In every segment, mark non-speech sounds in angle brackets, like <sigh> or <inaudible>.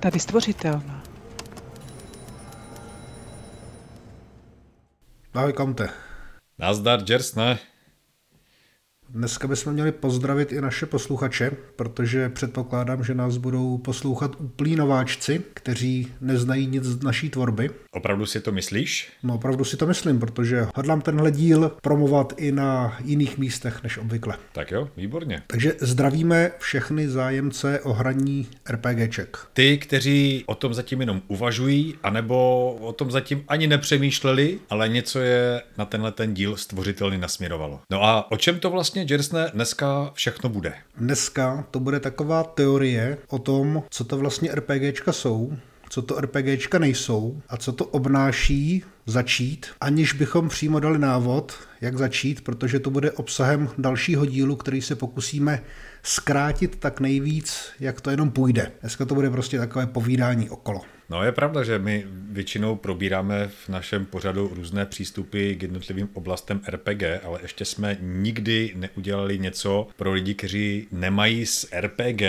Halo? Tady stvořitelná. Ahoj, Kamte. Nazdar, Jersne. Dneska bychom měli pozdravit i naše posluchače, protože předpokládám, že nás budou poslouchat úplní nováčci, kteří neznají nic z naší tvorby. Opravdu si to myslíš? No opravdu si to myslím, protože hodlám tenhle díl promovat i na jiných místech než obvykle. Tak jo, výborně. Takže zdravíme všechny zájemce o hraní RPGček. Ty, kteří o tom zatím jenom uvažují, anebo o tom zatím ani nepřemýšleli, ale něco je na tenhle ten díl stvořitelný nasměrovalo. No a o čem to vlastně, Jersne, dneska všechno bude? Dneska to bude taková teorie o tom, co to vlastně RPGčka jsou, co to RPGčka nejsou a co to obnáší začít, aniž bychom přímo dali návod, jak začít, protože to bude obsahem dalšího dílu, který se pokusíme zkrátit tak nejvíc, jak to jenom půjde. Dneska to bude prostě takové povídání okolo. No je pravda, že my většinou probíráme v našem pořadu různé přístupy k jednotlivým oblastem RPG, ale ještě jsme nikdy neudělali něco pro lidi, kteří nemají s RPG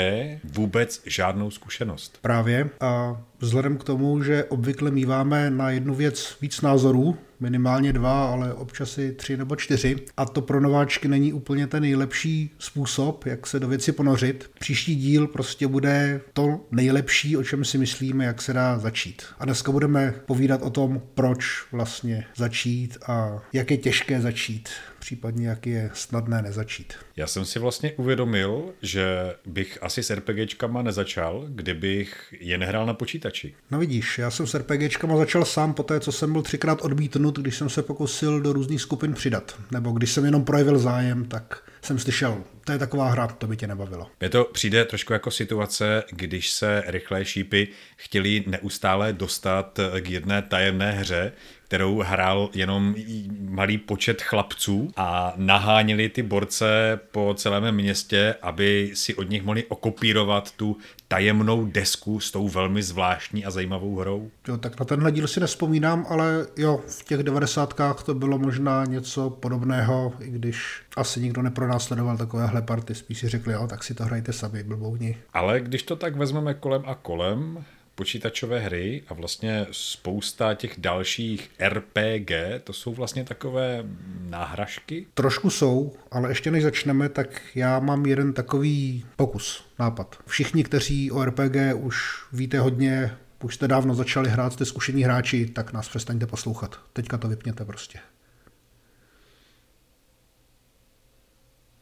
vůbec žádnou zkušenost. Právě a vzhledem k tomu, že obvykle míváme na jednu věc víc názorů, minimálně dva, ale občas i tři nebo čtyři. A to pro nováčky není úplně ten nejlepší způsob, jak se do věci ponořit. Příští díl prostě bude to nejlepší, o čem si myslíme, jak se dá začít. A dneska budeme povídat o tom, proč vlastně začít a jak je těžké začít, případně jak je snadné nezačít. Já jsem si vlastně uvědomil, že bych asi s RPGčkama nezačal, kdybych je nehrál na počítači. No vidíš, já jsem s RPGčkama začal sám po té, co jsem byl třikrát odmítnut, když jsem se pokusil do různých skupin přidat. Nebo když jsem jenom projevil zájem, tak jsem slyšel, to je taková hra, to by tě nebavilo. Mně to přijde trošku jako situace, když se rychlé šípy chtěli neustále dostat k jedné tajemné hře, kterou hrál jenom malý počet chlapců a naháněli ty borce po celém městě, aby si od nich mohli okopírovat tu tajemnou desku s tou velmi zvláštní a zajímavou hrou? Jo, tak na tenhle díl si nespomínám, ale jo, v těch devadesátkách to bylo možná něco podobného, i když asi nikdo nepronásledoval takovéhle party, spíš si řekli, jo, tak si to hrajte sami, blbouni. Ale když to tak vezmeme kolem a kolem, počítačové hry a vlastně spousta těch dalších RPG, to jsou vlastně takové náhražky? Trošku jsou, ale ještě než začneme, tak já mám jeden takový pokus, nápad. Všichni, kteří o RPG už víte hodně, už jste dávno začali hrát, jste zkušení hráči, tak nás přestaňte poslouchat. Teďka to vypněte prostě.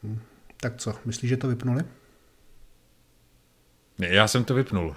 Hm. Tak co, myslíš, že to vypnuli? Já jsem to vypnul.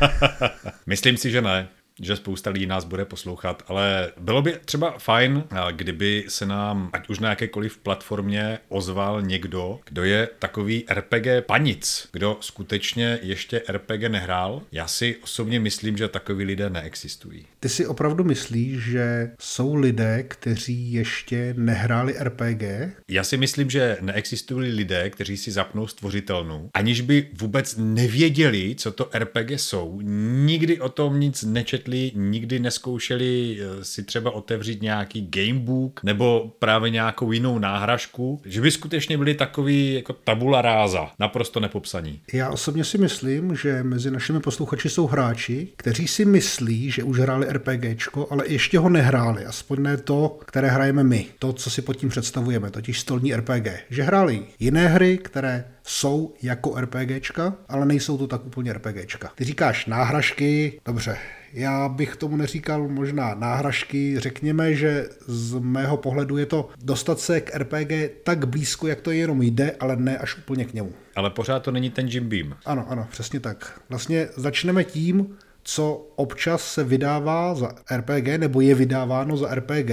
<laughs> Myslím si, že ne že spousta lidí nás bude poslouchat, ale bylo by třeba fajn, kdyby se nám, ať už na jakékoliv platformě, ozval někdo, kdo je takový RPG panic, kdo skutečně ještě RPG nehrál. Já si osobně myslím, že takový lidé neexistují. Ty si opravdu myslíš, že jsou lidé, kteří ještě nehráli RPG? Já si myslím, že neexistují lidé, kteří si zapnou stvořitelnou, aniž by vůbec nevěděli, co to RPG jsou, nikdy o tom nic nečetli nečetli, nikdy neskoušeli eh, si třeba otevřít nějaký gamebook nebo právě nějakou jinou náhražku, že by skutečně byli takový jako tabula ráza, naprosto nepopsaní. Já osobně si myslím, že mezi našimi posluchači jsou hráči, kteří si myslí, že už hráli RPGčko, ale ještě ho nehráli, aspoň ne to, které hrajeme my, to, co si pod tím představujeme, totiž stolní RPG. Že hráli jiné hry, které jsou jako RPGčka, ale nejsou to tak úplně RPGčka. Ty říkáš náhražky, dobře, já bych tomu neříkal možná náhražky, řekněme, že z mého pohledu je to dostat se k RPG tak blízko, jak to jenom jde, ale ne až úplně k němu. Ale pořád to není ten Jim Beam. Ano, ano, přesně tak. Vlastně začneme tím, co občas se vydává za RPG, nebo je vydáváno za RPG,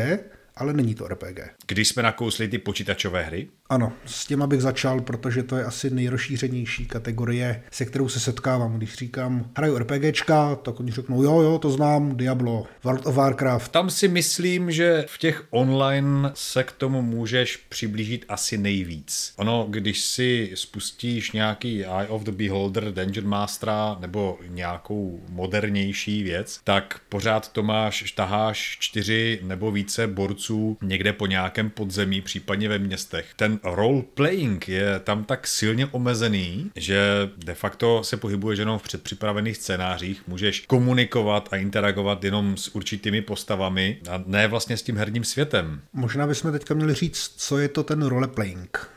ale není to RPG. Když jsme nakousli ty počítačové hry? Ano, s tím abych začal, protože to je asi nejrozšířenější kategorie, se kterou se setkávám. Když říkám, hraju RPGčka, tak oni řeknou, jo, jo, to znám, Diablo, World of Warcraft. Tam si myslím, že v těch online se k tomu můžeš přiblížit asi nejvíc. Ono, když si spustíš nějaký Eye of the Beholder, Dungeon Mastera nebo nějakou modernější věc, tak pořád to máš, taháš čtyři nebo více borců tvůrců někde po nějakém podzemí, případně ve městech. Ten role playing je tam tak silně omezený, že de facto se pohybuješ jenom v předpřipravených scénářích, můžeš komunikovat a interagovat jenom s určitými postavami a ne vlastně s tím herním světem. Možná bychom teďka měli říct, co je to ten roleplaying,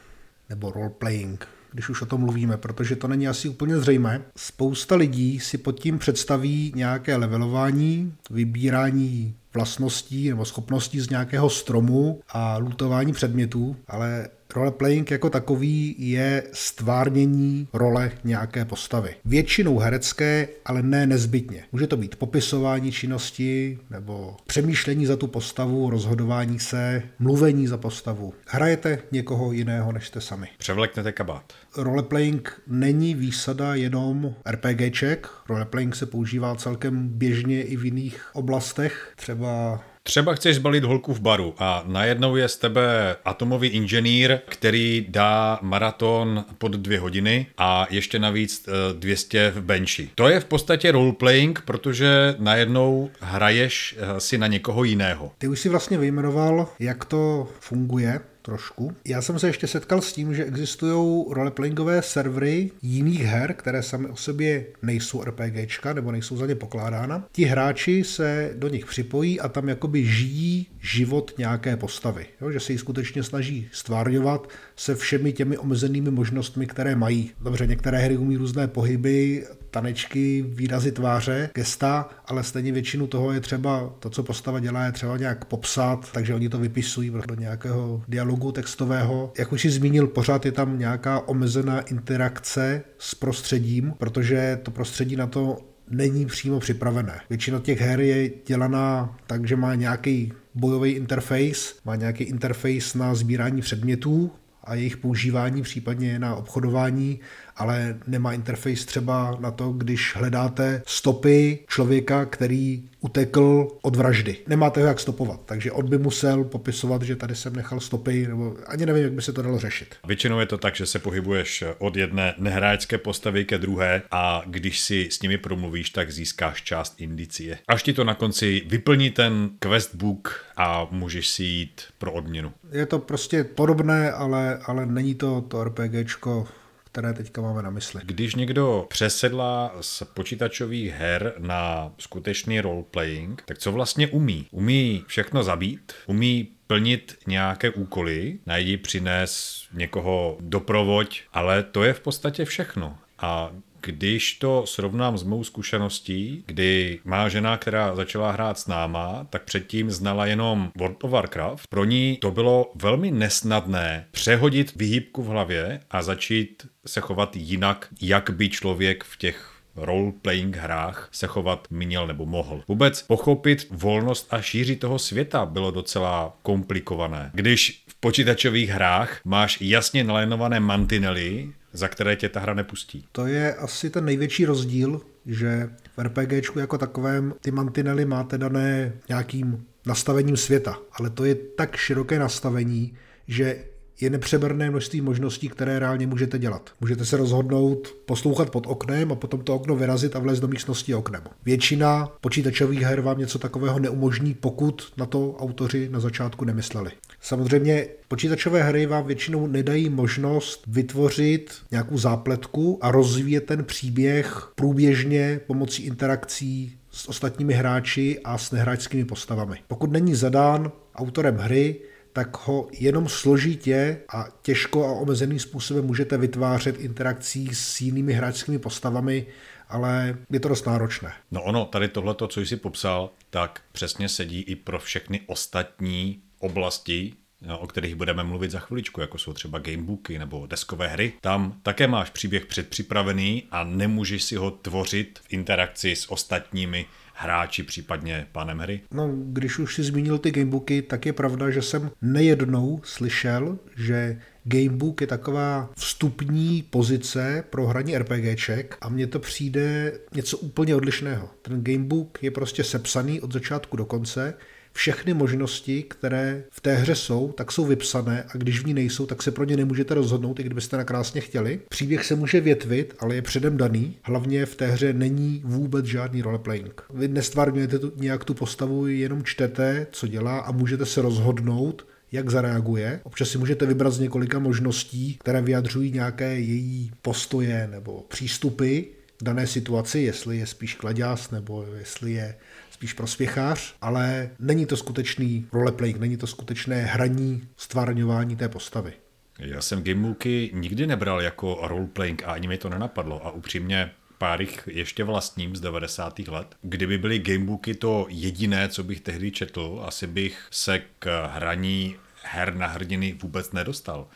nebo roleplaying, když už o tom mluvíme, protože to není asi úplně zřejmé. Spousta lidí si pod tím představí nějaké levelování, vybírání vlastností nebo schopností z nějakého stromu a lutování předmětů, ale roleplaying jako takový je stvárnění role nějaké postavy. Většinou herecké, ale ne nezbytně. Může to být popisování činnosti nebo přemýšlení za tu postavu, rozhodování se, mluvení za postavu. Hrajete někoho jiného, než jste sami. Převleknete kabát. Roleplaying není výsada jenom RPGček. Roleplaying se používá celkem běžně i v jiných oblastech, třeba Třeba chceš zbalit holku v baru a najednou je z tebe atomový inženýr, který dá maraton pod dvě hodiny a ještě navíc 200 v benchi. To je v podstatě roleplaying, protože najednou hraješ eh, si na někoho jiného. Ty už si vlastně vyjmenoval, jak to funguje trošku. Já jsem se ještě setkal s tím, že existují roleplayingové servery jiných her, které sami o sobě nejsou RPGčka nebo nejsou za ně pokládána. Ti hráči se do nich připojí a tam jakoby žijí život nějaké postavy. Jo? Že se ji skutečně snaží stvárňovat se všemi těmi omezenými možnostmi, které mají. Dobře, některé hry umí různé pohyby, tanečky, výrazy tváře, gesta, ale stejně většinu toho je třeba, to, co postava dělá, je třeba nějak popsat, takže oni to vypisují do nějakého dialogu textového. Jak už si zmínil, pořád je tam nějaká omezená interakce s prostředím, protože to prostředí na to není přímo připravené. Většina těch her je dělaná tak, že má nějaký bojový interface, má nějaký interface na sbírání předmětů, a jejich používání, případně na obchodování, ale nemá interface třeba na to, když hledáte stopy člověka, který utekl od vraždy. Nemáte ho jak stopovat, takže on by musel popisovat, že tady jsem nechal stopy, nebo ani nevím, jak by se to dalo řešit. Většinou je to tak, že se pohybuješ od jedné nehráčské postavy ke druhé a když si s nimi promluvíš, tak získáš část indicie. Až ti to na konci vyplní ten questbook a můžeš si jít pro odměnu. Je to prostě podobné, ale, ale není to to RPGčko které teďka máme na mysli. Když někdo přesedlá z počítačových her na skutečný roleplaying, tak co vlastně umí? Umí všechno zabít, umí plnit nějaké úkoly, najdi, přines někoho doprovoď, ale to je v podstatě všechno. A když to srovnám s mou zkušeností, kdy má žena, která začala hrát s náma, tak předtím znala jenom World of Warcraft. Pro ní to bylo velmi nesnadné přehodit vyhýbku v hlavě a začít se chovat jinak, jak by člověk v těch role-playing hrách se chovat měl nebo mohl. Vůbec pochopit volnost a šíři toho světa bylo docela komplikované. Když v počítačových hrách máš jasně nalénované mantinely, za které tě ta hra nepustí. To je asi ten největší rozdíl, že v RPGčku jako takovém ty mantinely máte dané nějakým nastavením světa, ale to je tak široké nastavení, že je nepřeberné množství možností, které reálně můžete dělat. Můžete se rozhodnout poslouchat pod oknem a potom to okno vyrazit a vlézt do místnosti oknem. Většina počítačových her vám něco takového neumožní, pokud na to autoři na začátku nemysleli. Samozřejmě počítačové hry vám většinou nedají možnost vytvořit nějakou zápletku a rozvíjet ten příběh průběžně pomocí interakcí s ostatními hráči a s nehráčskými postavami. Pokud není zadán autorem hry, tak ho jenom složitě a těžko a omezeným způsobem můžete vytvářet interakcí s jinými hráčskými postavami, ale je to dost náročné. No ono, tady tohleto, co jsi popsal, tak přesně sedí i pro všechny ostatní oblasti, o kterých budeme mluvit za chviličku, jako jsou třeba gamebooky nebo deskové hry. Tam také máš příběh předpřipravený a nemůžeš si ho tvořit v interakci s ostatními hráči, případně pánem hry? No, když už si zmínil ty gamebooky, tak je pravda, že jsem nejednou slyšel, že Gamebook je taková vstupní pozice pro hraní RPGček a mně to přijde něco úplně odlišného. Ten Gamebook je prostě sepsaný od začátku do konce, všechny možnosti, které v té hře jsou, tak jsou vypsané a když v ní nejsou, tak se pro ně nemůžete rozhodnout, i kdybyste nakrásně chtěli. Příběh se může větvit, ale je předem daný. Hlavně v té hře není vůbec žádný roleplaying. Vy nestvárňujete tu, nějak tu postavu, jenom čtete, co dělá a můžete se rozhodnout, jak zareaguje. Občas si můžete vybrat z několika možností, které vyjadřují nějaké její postoje nebo přístupy k dané situaci, jestli je spíš kladěs nebo jestli je spíš prospěchář, ale není to skutečný roleplaying, není to skutečné hraní, stvárňování té postavy. Já jsem Gamebooky nikdy nebral jako roleplaying a ani mi to nenapadlo a upřímně pár jich ještě vlastním z 90. let. Kdyby byly gamebooky to jediné, co bych tehdy četl, asi bych se k hraní her na hrdiny vůbec nedostal.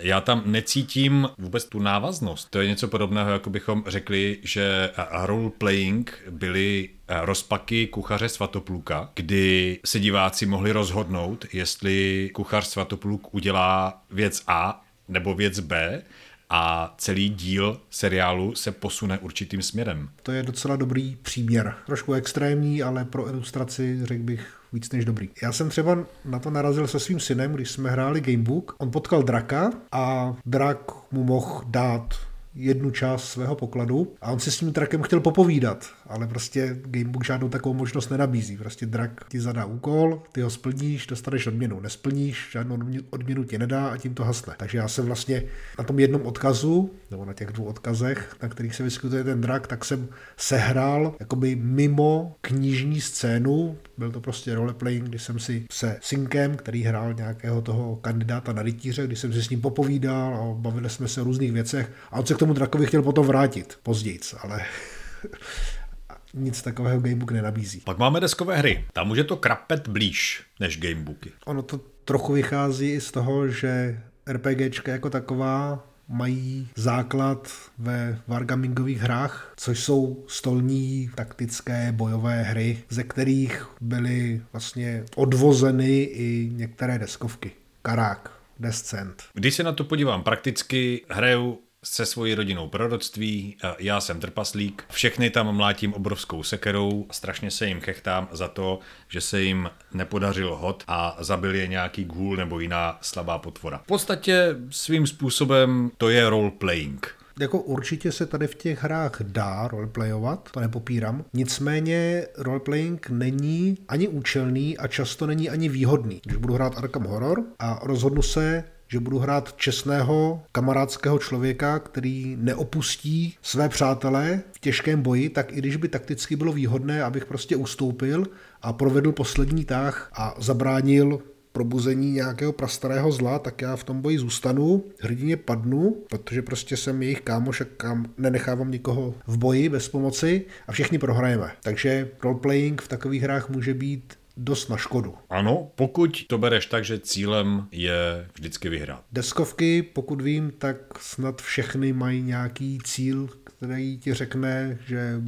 Já tam necítím vůbec tu návaznost. To je něco podobného, jako bychom řekli, že role-playing byly rozpaky kuchaře Svatopluka, kdy se diváci mohli rozhodnout, jestli kuchař Svatopluk udělá věc A nebo věc B a celý díl seriálu se posune určitým směrem. To je docela dobrý příměr. Trošku extrémní, ale pro ilustraci řekl bych víc než dobrý. Já jsem třeba na to narazil se svým synem, když jsme hráli Gamebook. On potkal draka a drak mu mohl dát jednu část svého pokladu a on si s tím drakem chtěl popovídat, ale prostě Gamebook žádnou takovou možnost nenabízí. Prostě drak ti zadá úkol, ty ho splníš, dostaneš odměnu. Nesplníš, žádnou odměnu ti nedá a tím to hasne. Takže já jsem vlastně na tom jednom odkazu, nebo na těch dvou odkazech, na kterých se vyskytuje ten drak, tak jsem sehrál jakoby mimo knižní scénu, byl to prostě roleplaying, kdy jsem si se synkem, který hrál nějakého toho kandidáta na rytíře, kdy jsem si s ním popovídal a bavili jsme se o různých věcech a on se k tomu drakovi chtěl potom vrátit později, ale <laughs> nic takového Gamebook nenabízí. Pak máme deskové hry. Tam už je to krapet blíž než Gamebooky. Ono to trochu vychází z toho, že RPGčka jako taková mají základ ve wargamingových hrách, což jsou stolní taktické bojové hry, ze kterých byly vlastně odvozeny i některé deskovky. Karák, Descent. Když se na to podívám prakticky, hraju se svojí rodinou proroctví, já jsem trpaslík, všechny tam mlátím obrovskou sekerou, strašně se jim chechtám za to, že se jim nepodařil hod a zabil je nějaký ghoul nebo jiná slabá potvora. V podstatě svým způsobem to je role-playing. Jako určitě se tady v těch hrách dá roleplayovat, to nepopírám. Nicméně roleplaying není ani účelný a často není ani výhodný. Když budu hrát Arkham Horror a rozhodnu se, že budu hrát čestného, kamarádského člověka, který neopustí své přátelé v těžkém boji, tak i když by takticky bylo výhodné, abych prostě ustoupil a provedl poslední tah a zabránil probuzení nějakého prastarého zla, tak já v tom boji zůstanu, hrdině padnu, protože prostě jsem jejich kámoš a kam nenechávám nikoho v boji bez pomoci a všichni prohrajeme. Takže roleplaying v takových hrách může být dost na škodu. Ano, pokud to bereš tak, že cílem je vždycky vyhrát. Deskovky, pokud vím, tak snad všechny mají nějaký cíl, který ti řekne, že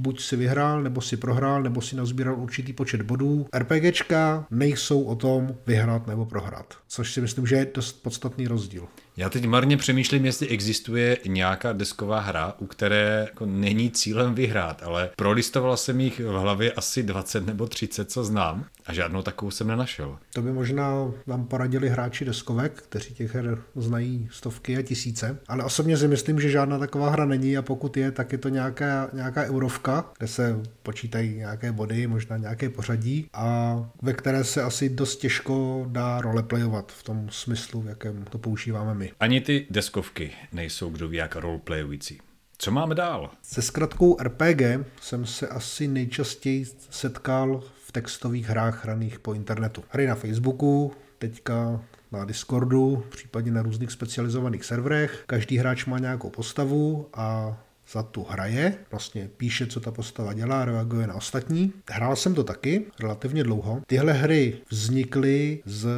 buď si vyhrál, nebo si prohrál, nebo si nazbíral určitý počet bodů. RPGčka nejsou o tom vyhrát nebo prohrát, což si myslím, že je dost podstatný rozdíl. Já teď marně přemýšlím, jestli existuje nějaká desková hra, u které jako není cílem vyhrát, ale prolistoval jsem jich v hlavě asi 20 nebo 30, co znám, a žádnou takovou jsem nenašel. To by možná vám poradili hráči deskovek, kteří těch her znají stovky a tisíce, ale osobně si myslím, že žádná taková hra není a pokud je, tak je to nějaká, nějaká eurovka, kde se počítají nějaké body, možná nějaké pořadí a ve které se asi dost těžko dá roleplayovat v tom smyslu, v jakém to používáme my. Ani ty deskovky nejsou kdo ví jak roleplayující. Co máme dál? Se zkratkou RPG jsem se asi nejčastěji setkal v textových hrách hraných po internetu. Hry na Facebooku, teďka na Discordu, případně na různých specializovaných serverech. Každý hráč má nějakou postavu a za tu hraje, vlastně píše, co ta postava dělá, reaguje na ostatní. Hrál jsem to taky relativně dlouho. Tyhle hry vznikly z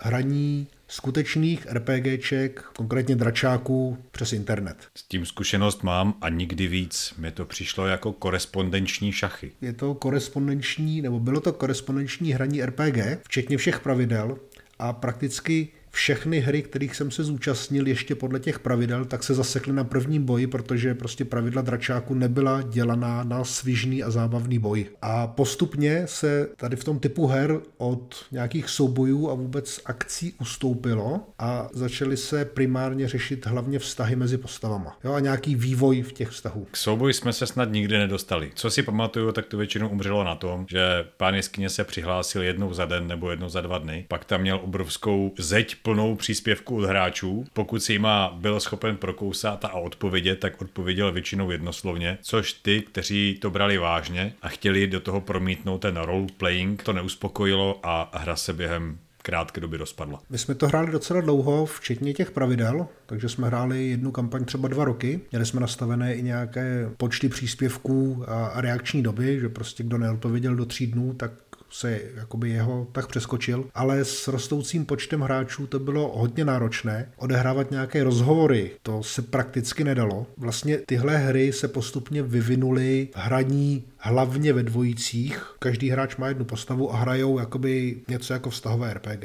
hraní skutečných RPGček, konkrétně dračáků přes internet. S tím zkušenost mám a nikdy víc mi to přišlo jako korespondenční šachy. Je to korespondenční, nebo bylo to korespondenční hraní RPG, včetně všech pravidel a prakticky všechny hry, kterých jsem se zúčastnil ještě podle těch pravidel, tak se zasekly na prvním boji, protože prostě pravidla dračáku nebyla dělaná na svižný a zábavný boj. A postupně se tady v tom typu her od nějakých soubojů a vůbec akcí ustoupilo a začaly se primárně řešit hlavně vztahy mezi postavama. Jo, a nějaký vývoj v těch vztahů. K souboji jsme se snad nikdy nedostali. Co si pamatuju, tak to většinou umřelo na tom, že pán jeskyně se přihlásil jednou za den nebo jednou za dva dny. Pak tam měl obrovskou zeď plnou příspěvků od hráčů. Pokud si jima byl schopen prokousat a odpovědět, tak odpověděl většinou jednoslovně, což ty, kteří to brali vážně a chtěli do toho promítnout ten role playing, to neuspokojilo a hra se během krátké doby rozpadla. My jsme to hráli docela dlouho, včetně těch pravidel, takže jsme hráli jednu kampaň třeba dva roky. Měli jsme nastavené i nějaké počty příspěvků a reakční doby, že prostě kdo neodpověděl do tří dnů, tak se jakoby jeho tak přeskočil, ale s rostoucím počtem hráčů to bylo hodně náročné. Odehrávat nějaké rozhovory, to se prakticky nedalo. Vlastně tyhle hry se postupně vyvinuly hraní hlavně ve dvojicích. Každý hráč má jednu postavu a hrajou jakoby něco jako vztahové RPG.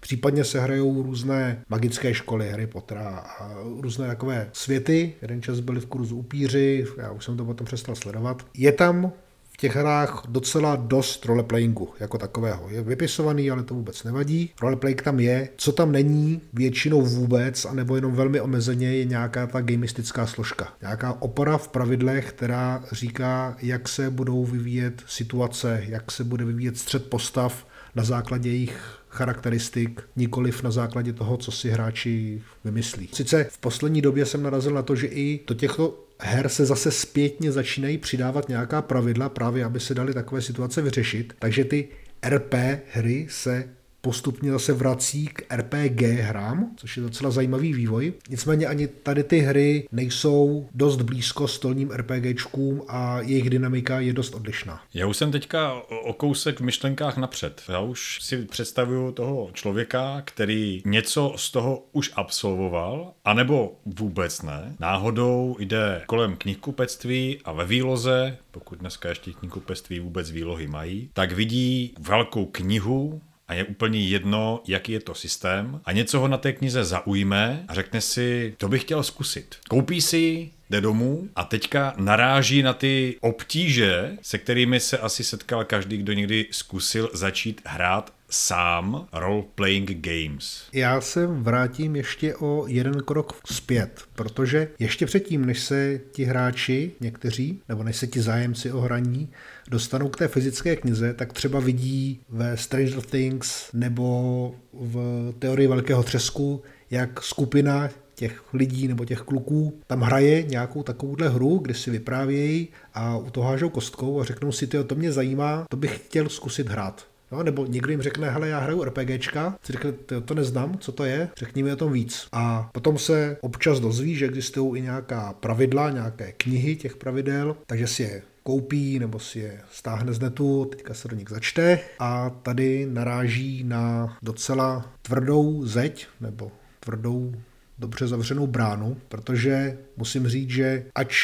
Případně se hrajou různé magické školy Harry Pottera a různé takové světy. Jeden čas byli v kurzu upíři, já už jsem to potom přestal sledovat. Je tam v těch hrách docela dost roleplayingu jako takového. Je vypisovaný, ale to vůbec nevadí. Roleplaying tam je. Co tam není většinou vůbec, anebo jenom velmi omezeně, je nějaká ta gamistická složka. Nějaká opora v pravidlech, která říká, jak se budou vyvíjet situace, jak se bude vyvíjet střed postav na základě jejich charakteristik, nikoliv na základě toho, co si hráči vymyslí. Sice v poslední době jsem narazil na to, že i do těchto her se zase zpětně začínají přidávat nějaká pravidla právě, aby se daly takové situace vyřešit. Takže ty RP hry se postupně zase vrací k RPG hrám, což je docela zajímavý vývoj. Nicméně ani tady ty hry nejsou dost blízko stolním RPGčkům a jejich dynamika je dost odlišná. Já už jsem teďka o kousek v myšlenkách napřed. Já už si představuju toho člověka, který něco z toho už absolvoval, anebo vůbec ne. Náhodou jde kolem knihkupectví a ve výloze, pokud dneska ještě knihkupectví vůbec výlohy mají, tak vidí velkou knihu a je úplně jedno, jaký je to systém a něco ho na té knize zaujme a řekne si, to bych chtěl zkusit. Koupí si jde domů a teďka naráží na ty obtíže, se kterými se asi setkal každý, kdo někdy zkusil začít hrát sám role-playing games. Já se vrátím ještě o jeden krok zpět, protože ještě předtím, než se ti hráči, někteří, nebo než se ti zájemci o hraní, dostanou k té fyzické knize, tak třeba vidí ve Stranger Things nebo v teorii velkého třesku, jak skupina těch lidí nebo těch kluků tam hraje nějakou takovouhle hru, kde si vyprávějí a u toho hážou kostkou a řeknou si, to mě zajímá, to bych chtěl zkusit hrát. No, nebo někdo jim řekne, hele, já hraju RPGčka, si řekne, to neznám, co to je, řekni mi o tom víc. A potom se občas dozví, že existují i nějaká pravidla, nějaké knihy těch pravidel, takže si je koupí nebo si je stáhne z netu, teďka se do nich začte a tady naráží na docela tvrdou zeď nebo tvrdou dobře zavřenou bránu, protože musím říct, že ač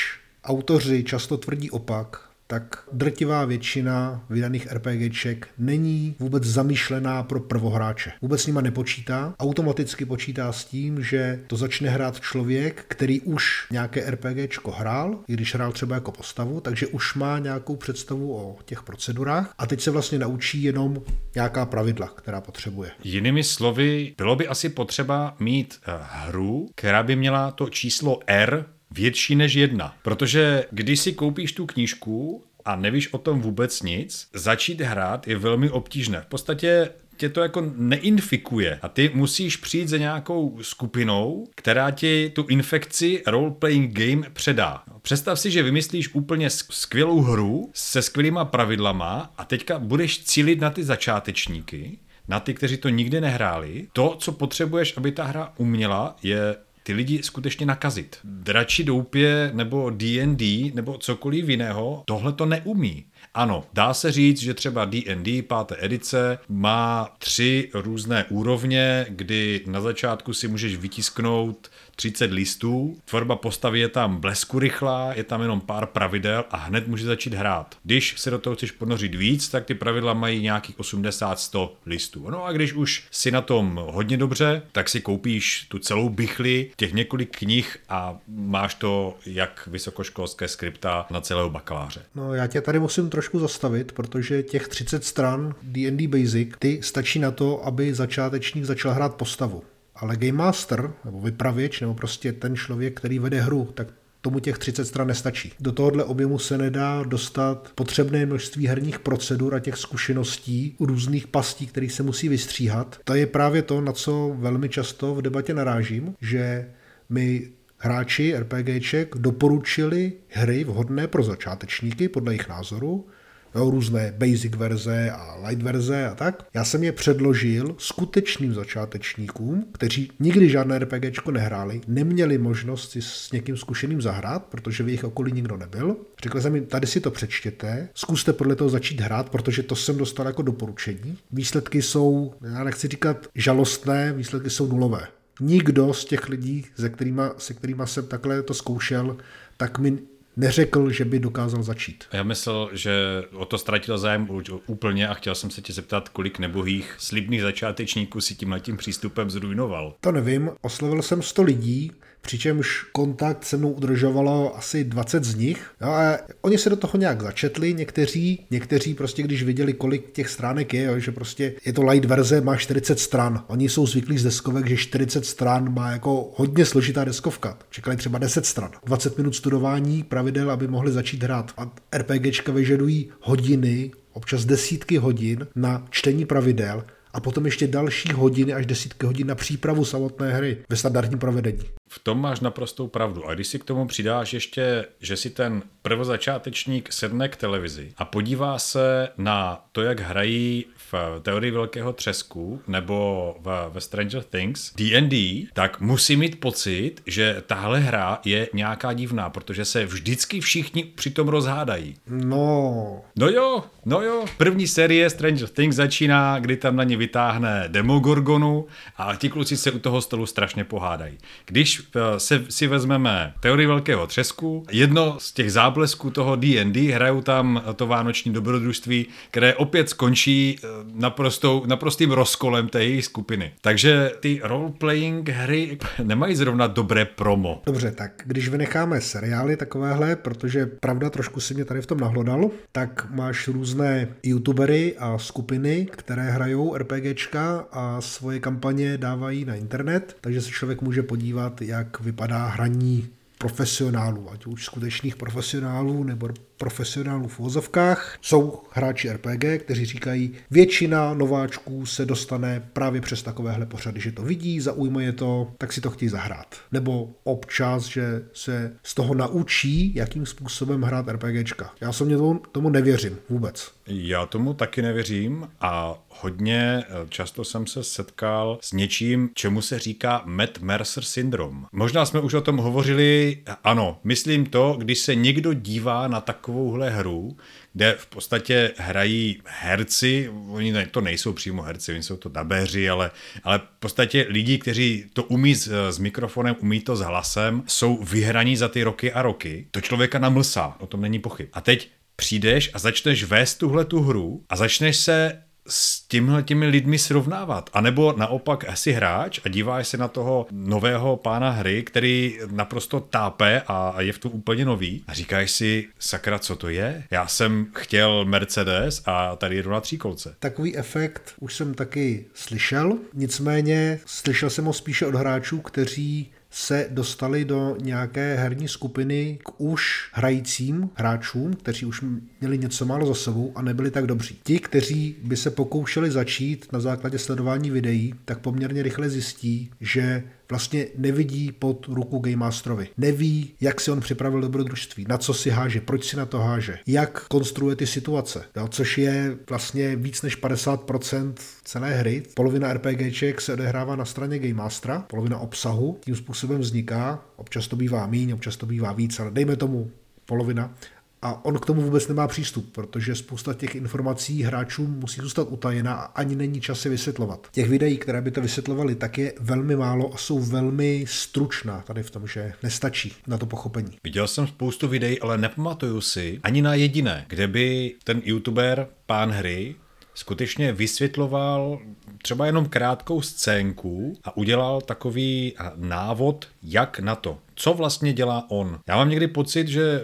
autoři často tvrdí opak, tak drtivá většina vydaných RPGček není vůbec zamýšlená pro prvohráče. Vůbec s nima nepočítá, automaticky počítá s tím, že to začne hrát člověk, který už nějaké RPGčko hrál, i když hrál třeba jako postavu, takže už má nějakou představu o těch procedurách a teď se vlastně naučí jenom nějaká pravidla, která potřebuje. Jinými slovy, bylo by asi potřeba mít eh, hru, která by měla to číslo R větší než jedna. Protože když si koupíš tu knížku a nevíš o tom vůbec nic, začít hrát je velmi obtížné. V podstatě tě to jako neinfikuje a ty musíš přijít za nějakou skupinou, která ti tu infekci role-playing game předá. Představ si, že vymyslíš úplně skvělou hru se skvělýma pravidlama a teďka budeš cílit na ty začátečníky, na ty, kteří to nikdy nehráli. To, co potřebuješ, aby ta hra uměla, je ty lidi skutečně nakazit. Drači doupě nebo D&D nebo cokoliv jiného tohle to neumí. Ano, dá se říct, že třeba D&D páté edice má tři různé úrovně, kdy na začátku si můžeš vytisknout 30 listů, tvorba postavy je tam blesku rychlá, je tam jenom pár pravidel a hned může začít hrát. Když se do toho chceš ponořit víc, tak ty pravidla mají nějakých 80-100 listů. No a když už si na tom hodně dobře, tak si koupíš tu celou bychli, těch několik knih a máš to jak vysokoškolské skripta na celého bakaláře. No já tě tady musím trošku zastavit, protože těch 30 stran D&D Basic, ty stačí na to, aby začátečník začal hrát postavu. Ale Game Master, nebo vypravěč, nebo prostě ten člověk, který vede hru, tak tomu těch 30 stran nestačí. Do tohohle objemu se nedá dostat potřebné množství herních procedur a těch zkušeností u různých pastí, které se musí vystříhat. To je právě to, na co velmi často v debatě narážím, že my hráči RPGček doporučili hry vhodné pro začátečníky podle jejich názoru, jo, různé basic verze a light verze a tak. Já jsem je předložil skutečným začátečníkům, kteří nikdy žádné RPGčko nehráli, neměli možnost si s někým zkušeným zahrát, protože v jejich okolí nikdo nebyl. Řekl jsem jim, tady si to přečtěte, zkuste podle toho začít hrát, protože to jsem dostal jako doporučení. Výsledky jsou, já nechci říkat žalostné, výsledky jsou nulové. Nikdo z těch lidí, se kterýma, se kterýma jsem takhle to zkoušel, tak mi neřekl, že by dokázal začít. Já myslel, že o to ztratil zájem úplně a chtěl jsem se tě zeptat, kolik nebohých slibných začátečníků si tímhletím přístupem zrujnoval. To nevím, oslovil jsem 100 lidí, přičemž kontakt se mnou udržovalo asi 20 z nich. Jo, a oni se do toho nějak začetli, někteří, někteří prostě když viděli, kolik těch stránek je, jo, že prostě je to light verze, má 40 stran. Oni jsou zvyklí z deskovek, že 40 stran má jako hodně složitá deskovka. Čekali třeba 10 stran. 20 minut studování pravidel, aby mohli začít hrát. A RPGčka vyžadují hodiny, občas desítky hodin na čtení pravidel a potom ještě další hodiny až desítky hodin na přípravu samotné hry ve standardním provedení. V tom máš naprostou pravdu. A když si k tomu přidáš ještě, že si ten prvozačátečník sedne k televizi a podívá se na to, jak hrají v teorii velkého třesku nebo v, ve Stranger Things D&D, tak musí mít pocit, že tahle hra je nějaká divná, protože se vždycky všichni přitom rozhádají. No. No jo, no jo. První série Stranger Things začíná, kdy tam na ně vytáhne Demogorgonu a ti kluci se u toho stolu strašně pohádají. Když eh, se, si vezmeme teorii velkého třesku, jedno z těch záblesků toho D&D, hrajou tam to vánoční dobrodružství, které opět skončí eh, naprostou, naprostým rozkolem té jejich skupiny. Takže ty role-playing hry nemají zrovna dobré promo. Dobře, tak když vynecháme seriály takovéhle, protože pravda trošku si mě tady v tom nahlodal, tak máš různé youtubery a skupiny, které hrajou RPGčka a svoje kampaně dávají na internet, takže se člověk může podívat, jak vypadá hraní profesionálů, ať už skutečných profesionálů nebo profesionálů v vozovkách. Jsou hráči RPG, kteří říkají, většina nováčků se dostane právě přes takovéhle pořady, že to vidí, zaujme je to, tak si to chtějí zahrát. Nebo občas, že se z toho naučí, jakým způsobem hrát RPGčka. Já jsem tomu, tomu nevěřím vůbec. Já tomu taky nevěřím a hodně eh, často jsem se setkal s něčím, čemu se říká Matt Mercer syndrom. Možná jsme už o tom hovořili, ano, myslím to, když se někdo dívá na takovouhle hru, kde v podstatě hrají herci, oni to nejsou přímo herci, oni jsou to dabeři, ale, ale v podstatě lidi, kteří to umí s, s mikrofonem, umí to s hlasem, jsou vyhraní za ty roky a roky. To člověka namlsá, o tom není pochyb. A teď přijdeš a začneš vést tuhle tu hru a začneš se s tímhle těmi lidmi srovnávat. A nebo naopak asi hráč a díváš se na toho nového pána hry, který naprosto tápe a je v tom úplně nový a říkáš si, sakra, co to je? Já jsem chtěl Mercedes a tady jedu na tříkolce. Takový efekt už jsem taky slyšel, nicméně slyšel jsem ho spíše od hráčů, kteří se dostali do nějaké herní skupiny k už hrajícím hráčům, kteří už měli něco málo za sebou a nebyli tak dobří. Ti, kteří by se pokoušeli začít na základě sledování videí, tak poměrně rychle zjistí, že vlastně nevidí pod ruku Game Masterovi. Neví, jak si on připravil dobrodružství, na co si háže, proč si na to háže, jak konstruuje ty situace, jo, což je vlastně víc než 50% celé hry. Polovina RPGček se odehrává na straně Game Mastera, polovina obsahu tím způsobem vzniká, občas to bývá míň, občas to bývá víc, ale dejme tomu polovina. A on k tomu vůbec nemá přístup, protože spousta těch informací hráčům musí zůstat utajena a ani není čas je vysvětlovat. Těch videí, které by to vysvětlovaly, tak je velmi málo a jsou velmi stručná tady v tom, že nestačí na to pochopení. Viděl jsem spoustu videí, ale nepamatuju si ani na jediné, kde by ten youtuber, pán hry, skutečně vysvětloval třeba jenom krátkou scénku a udělal takový návod, jak na to. Co vlastně dělá on. Já mám někdy pocit, že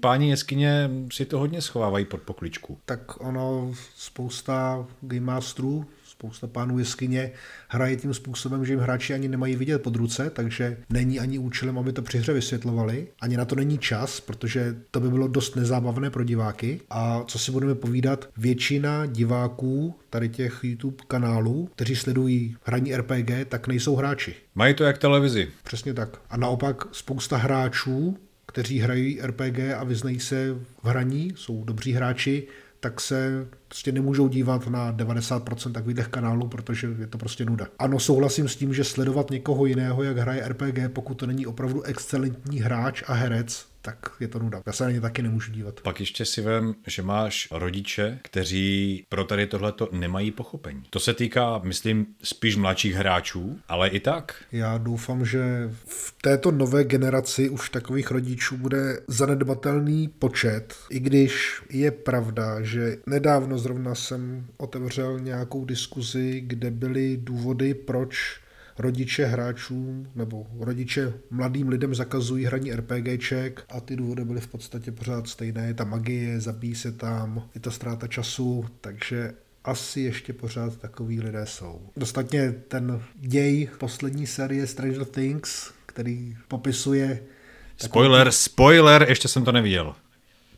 páni jeskyně si to hodně schovávají pod pokličku. Tak ono, spousta Game Masterů spousta pánů jeskyně hraje tím způsobem, že jim hráči ani nemají vidět pod ruce, takže není ani účelem, aby to při hře vysvětlovali. Ani na to není čas, protože to by bylo dost nezábavné pro diváky. A co si budeme povídat, většina diváků tady těch YouTube kanálů, kteří sledují hraní RPG, tak nejsou hráči. Mají to jak televizi. Přesně tak. A naopak spousta hráčů, kteří hrají RPG a vyznají se v hraní, jsou dobří hráči, tak se prostě nemůžou dívat na 90% takových kanálů, protože je to prostě nuda. Ano, souhlasím s tím, že sledovat někoho jiného, jak hraje RPG, pokud to není opravdu excelentní hráč a herec, tak je to nuda. Já se na ně taky nemůžu dívat. Pak ještě si vem, že máš rodiče, kteří pro tady tohleto nemají pochopení. To se týká, myslím, spíš mladších hráčů, ale i tak. Já doufám, že v této nové generaci už takových rodičů bude zanedbatelný počet, i když je pravda, že nedávno zrovna jsem otevřel nějakou diskuzi, kde byly důvody, proč rodiče hráčům nebo rodiče mladým lidem zakazují hraní RPGček a ty důvody byly v podstatě pořád stejné. Je ta magie, zabíjí se tam, je to ztráta času, takže asi ještě pořád takový lidé jsou. Dostatně ten děj poslední série Stranger Things, který popisuje... Takový... Spoiler, spoiler, ještě jsem to neviděl.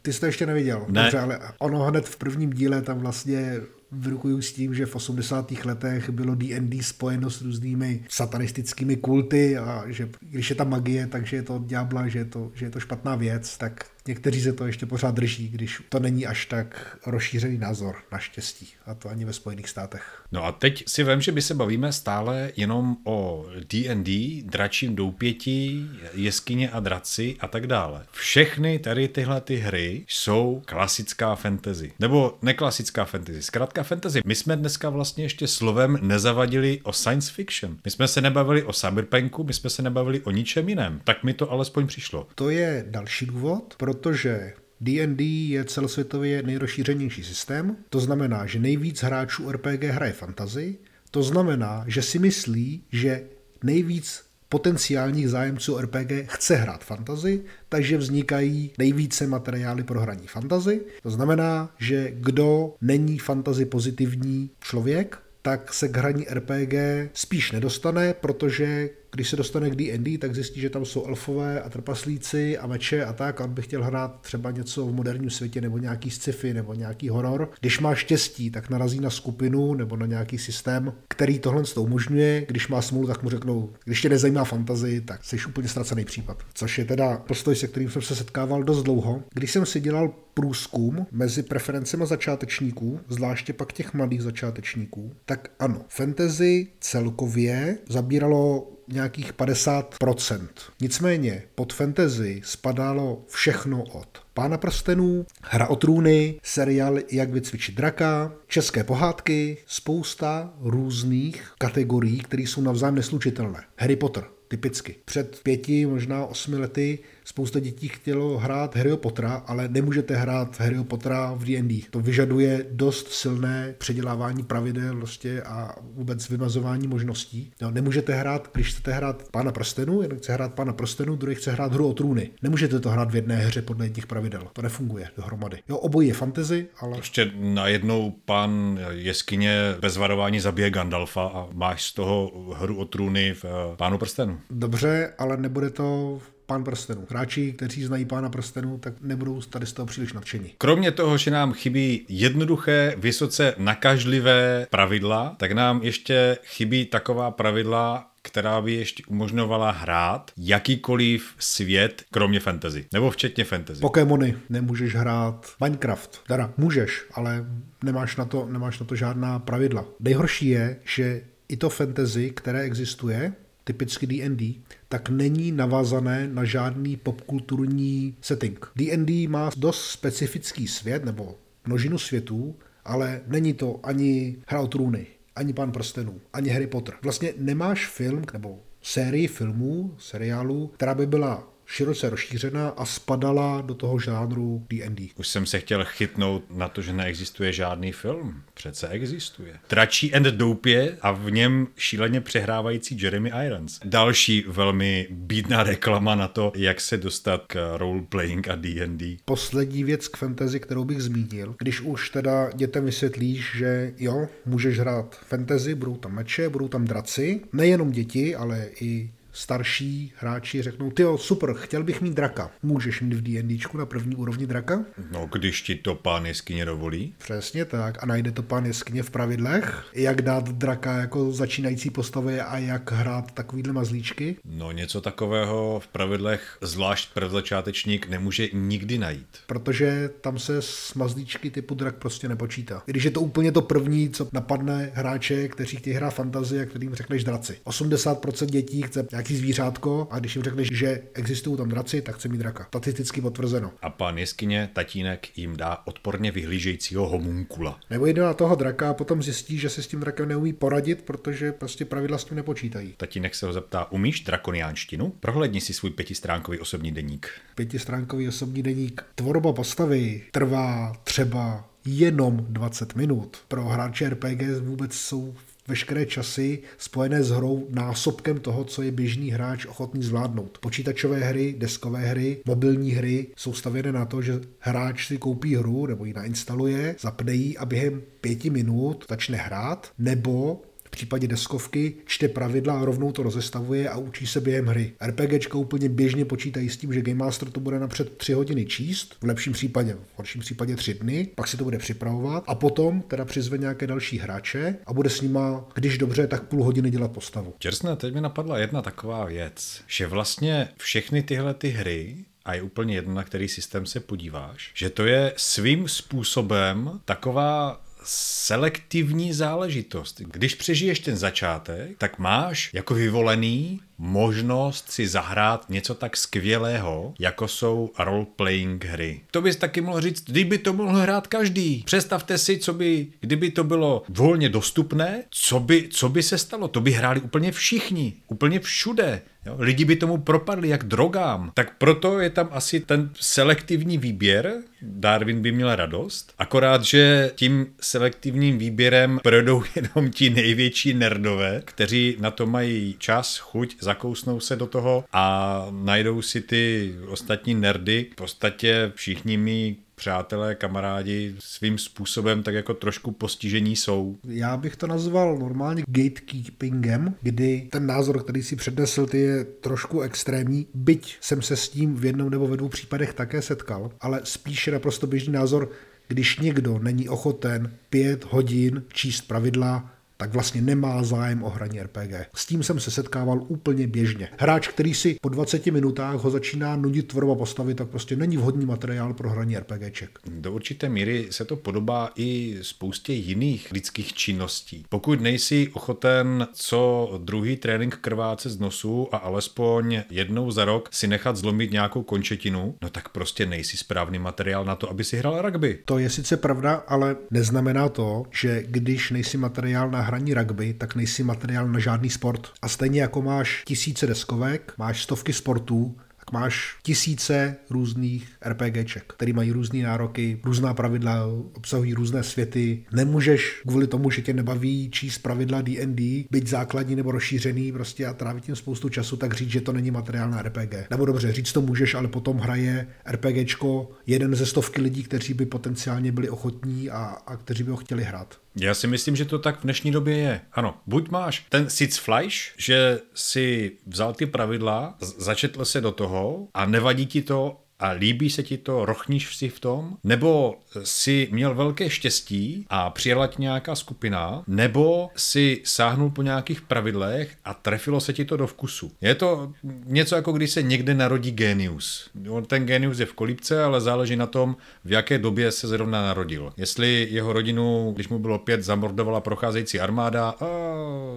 Ty jsi to ještě neviděl. Ne. Dobře, ale ono hned v prvním díle tam vlastně vyrukuju s tím, že v 80. letech bylo D&D spojeno s různými satanistickými kulty a že když je ta magie, takže je to ďábla, že je to, že je to špatná věc, tak Někteří se to ještě pořád drží, když to není až tak rozšířený názor, naštěstí. A to ani ve Spojených státech. No a teď si vím, že by se bavíme stále jenom o D&D, dračím doupětí, jeskyně a draci a tak dále. Všechny tady tyhle ty hry jsou klasická fantasy. Nebo neklasická fantasy, zkrátka fantasy. My jsme dneska vlastně ještě slovem nezavadili o science fiction. My jsme se nebavili o cyberpunku, my jsme se nebavili o ničem jiném. Tak mi to alespoň přišlo. To je další důvod, pro protože D&D je celosvětově nejrozšířenější systém, to znamená, že nejvíc hráčů RPG hraje fantasy, to znamená, že si myslí, že nejvíc potenciálních zájemců RPG chce hrát fantasy, takže vznikají nejvíce materiály pro hraní fantasy. To znamená, že kdo není fantasy pozitivní člověk, tak se k hraní RPG spíš nedostane, protože když se dostane k D&D, tak zjistí, že tam jsou elfové a trpaslíci a meče a tak, a on by chtěl hrát třeba něco v moderním světě nebo nějaký sci-fi nebo nějaký horor. Když má štěstí, tak narazí na skupinu nebo na nějaký systém, který tohle to umožňuje. Když má smůlu, tak mu řeknou, když tě nezajímá fantazy, tak jsi úplně ztracený případ. Což je teda postoj, se kterým jsem se setkával dost dlouho. Když jsem si dělal průzkum mezi preferencemi začátečníků, zvláště pak těch mladých začátečníků, tak ano, fantasy celkově zabíralo nějakých 50%. Nicméně pod fantasy spadalo všechno od Pána prstenů, Hra o trůny, seriál Jak vycvičit draka, české pohádky, spousta různých kategorií, které jsou navzájem neslučitelné. Harry Potter, typicky. Před pěti, možná osmi lety spousta dětí chtělo hrát Harry Pottera, ale nemůžete hrát Harry Pottera v D&D. To vyžaduje dost silné předělávání pravidel vlastně a vůbec vymazování možností. No, nemůžete hrát, když chcete hrát Pána prstenů, jeden chce hrát Pána prstenů, druhý chce hrát hru o trůny. Nemůžete to hrát v jedné hře podle jedních pravidel. To nefunguje dohromady. Jo, obojí je fantasy, ale... Ještě najednou pán jeskyně bez varování zabije Gandalfa a máš z toho hru o trůny v eh, Pánu prstenu. Dobře, ale nebude to Pán prstenů. Hráči, kteří znají pána prstenů, tak nebudou tady z toho příliš nadšení. Kromě toho, že nám chybí jednoduché, vysoce nakažlivé pravidla, tak nám ještě chybí taková pravidla, která by ještě umožňovala hrát jakýkoliv svět, kromě fantasy. Nebo včetně fantasy. Pokémony. Nemůžeš hrát Minecraft. Teda můžeš, ale nemáš na to, nemáš na to žádná pravidla. Nejhorší je, že i to fantasy, které existuje, typicky D&D, tak není navázané na žádný popkulturní setting. D&D má dost specifický svět, nebo množinu světů, ale není to ani Hra o trůny, ani Pán prstenů, ani Harry Potter. Vlastně nemáš film nebo sérii filmů, seriálů, která by byla široce rozšířená a spadala do toho žánru D&D. Už jsem se chtěl chytnout na to, že neexistuje žádný film. Přece existuje. Tračí and Doupě a v něm šíleně přehrávající Jeremy Irons. Další velmi bídná reklama na to, jak se dostat k roleplaying a D&D. Poslední věc k fantasy, kterou bych zmínil, když už teda dětem vysvětlíš, že jo, můžeš hrát fantasy, budou tam meče, budou tam draci, nejenom děti, ale i starší hráči řeknou, ty super, chtěl bych mít draka. Můžeš mít v D&Dčku na první úrovni draka? No, když ti to pán jeskyně dovolí. Přesně tak. A najde to pán jeskyně v pravidlech, jak dát draka jako začínající postavy a jak hrát takovýhle mazlíčky? No, něco takového v pravidlech zvlášť začátečník nemůže nikdy najít. Protože tam se s mazlíčky typu drak prostě nepočítá. Když je to úplně to první, co napadne hráče, kteří chtějí hrát fantazie a kterým řekneš draci. 80% dětí chce nějaký zvířátko a když jim řekneš, že existují tam draci, tak chce mít draka. Statisticky potvrzeno. A pan jeskyně, tatínek, jim dá odporně vyhlížejícího homunkula. Nebo jde na toho draka a potom zjistí, že se s tím drakem neumí poradit, protože prostě pravidla s tím nepočítají. Tatínek se ho zeptá, umíš drakoniánštinu? Prohledni si svůj pětistránkový osobní deník. Pětistránkový osobní deník. Tvorba postavy trvá třeba jenom 20 minut. Pro hráče RPG vůbec jsou veškeré časy spojené s hrou násobkem toho, co je běžný hráč ochotný zvládnout. Počítačové hry, deskové hry, mobilní hry jsou stavěné na to, že hráč si koupí hru nebo ji nainstaluje, zapne ji a během pěti minut začne hrát, nebo případě deskovky čte pravidla a rovnou to rozestavuje a učí se během hry. RPGčka úplně běžně počítají s tím, že Game Master to bude napřed 3 hodiny číst, v lepším případě, v horším případě 3 dny, pak si to bude připravovat a potom teda přizve nějaké další hráče a bude s nima, když dobře, tak půl hodiny dělat postavu. Čersné, teď mi napadla jedna taková věc, že vlastně všechny tyhle ty hry a je úplně jedno, na který systém se podíváš, že to je svým způsobem taková selektivní záležitost. Když přežiješ ten začátek, tak máš jako vyvolený možnost si zahrát něco tak skvělého, jako jsou role-playing hry. To bys taky mohl říct, kdyby to mohl hrát každý. Představte si, co by, kdyby to bylo volně dostupné, co by, co by se stalo. To by hráli úplně všichni, úplně všude. Jo? Lidi by tomu propadli jak drogám. Tak proto je tam asi ten selektivní výběr. Darwin by měl radost. Akorát, že tím selektivním výběrem projdou <laughs> jenom ti největší nerdové, kteří na to mají čas, chuť, zakousnou se do toho a najdou si ty ostatní nerdy. V podstatě všichni mi přátelé, kamarádi svým způsobem tak jako trošku postižení jsou. Já bych to nazval normálně gatekeepingem, kdy ten názor, který si přednesl, ty je trošku extrémní, byť jsem se s tím v jednom nebo ve dvou případech také setkal, ale spíše naprosto běžný názor, když někdo není ochoten pět hodin číst pravidla, tak vlastně nemá zájem o hraní RPG. S tím jsem se setkával úplně běžně. Hráč, který si po 20 minutách ho začíná nudit tvorba postavy, tak prostě není vhodný materiál pro hraní RPGček. Do určité míry se to podobá i spoustě jiných lidských činností. Pokud nejsi ochoten co druhý trénink krváce z nosu a alespoň jednou za rok si nechat zlomit nějakou končetinu, no tak prostě nejsi správný materiál na to, aby si hrál rugby. To je sice pravda, ale neznamená to, že když nejsi materiál na hraní rugby, tak nejsi materiál na žádný sport. A stejně jako máš tisíce deskovek, máš stovky sportů, tak máš tisíce různých RPGček, které mají různé nároky, různá pravidla, obsahují různé světy. Nemůžeš kvůli tomu, že tě nebaví číst pravidla D&D, být základní nebo rozšířený prostě a trávit tím spoustu času, tak říct, že to není materiál na RPG. Nebo dobře, říct to můžeš, ale potom hraje RPGčko jeden ze stovky lidí, kteří by potenciálně byli ochotní a, a kteří by ho chtěli hrát. Já si myslím, že to tak v dnešní době je. Ano, buď máš ten Sitzfleisch, že si vzal ty pravidla, začetl se do toho a nevadí ti to a líbí se ti to, rochníš si v tom, nebo si měl velké štěstí a přijela ti nějaká skupina, nebo si sáhnul po nějakých pravidlech a trefilo se ti to do vkusu. Je to něco jako když se někde narodí genius. Ten genius je v kolípce, ale záleží na tom, v jaké době se zrovna narodil. Jestli jeho rodinu, když mu bylo pět, zamordovala procházející armáda, a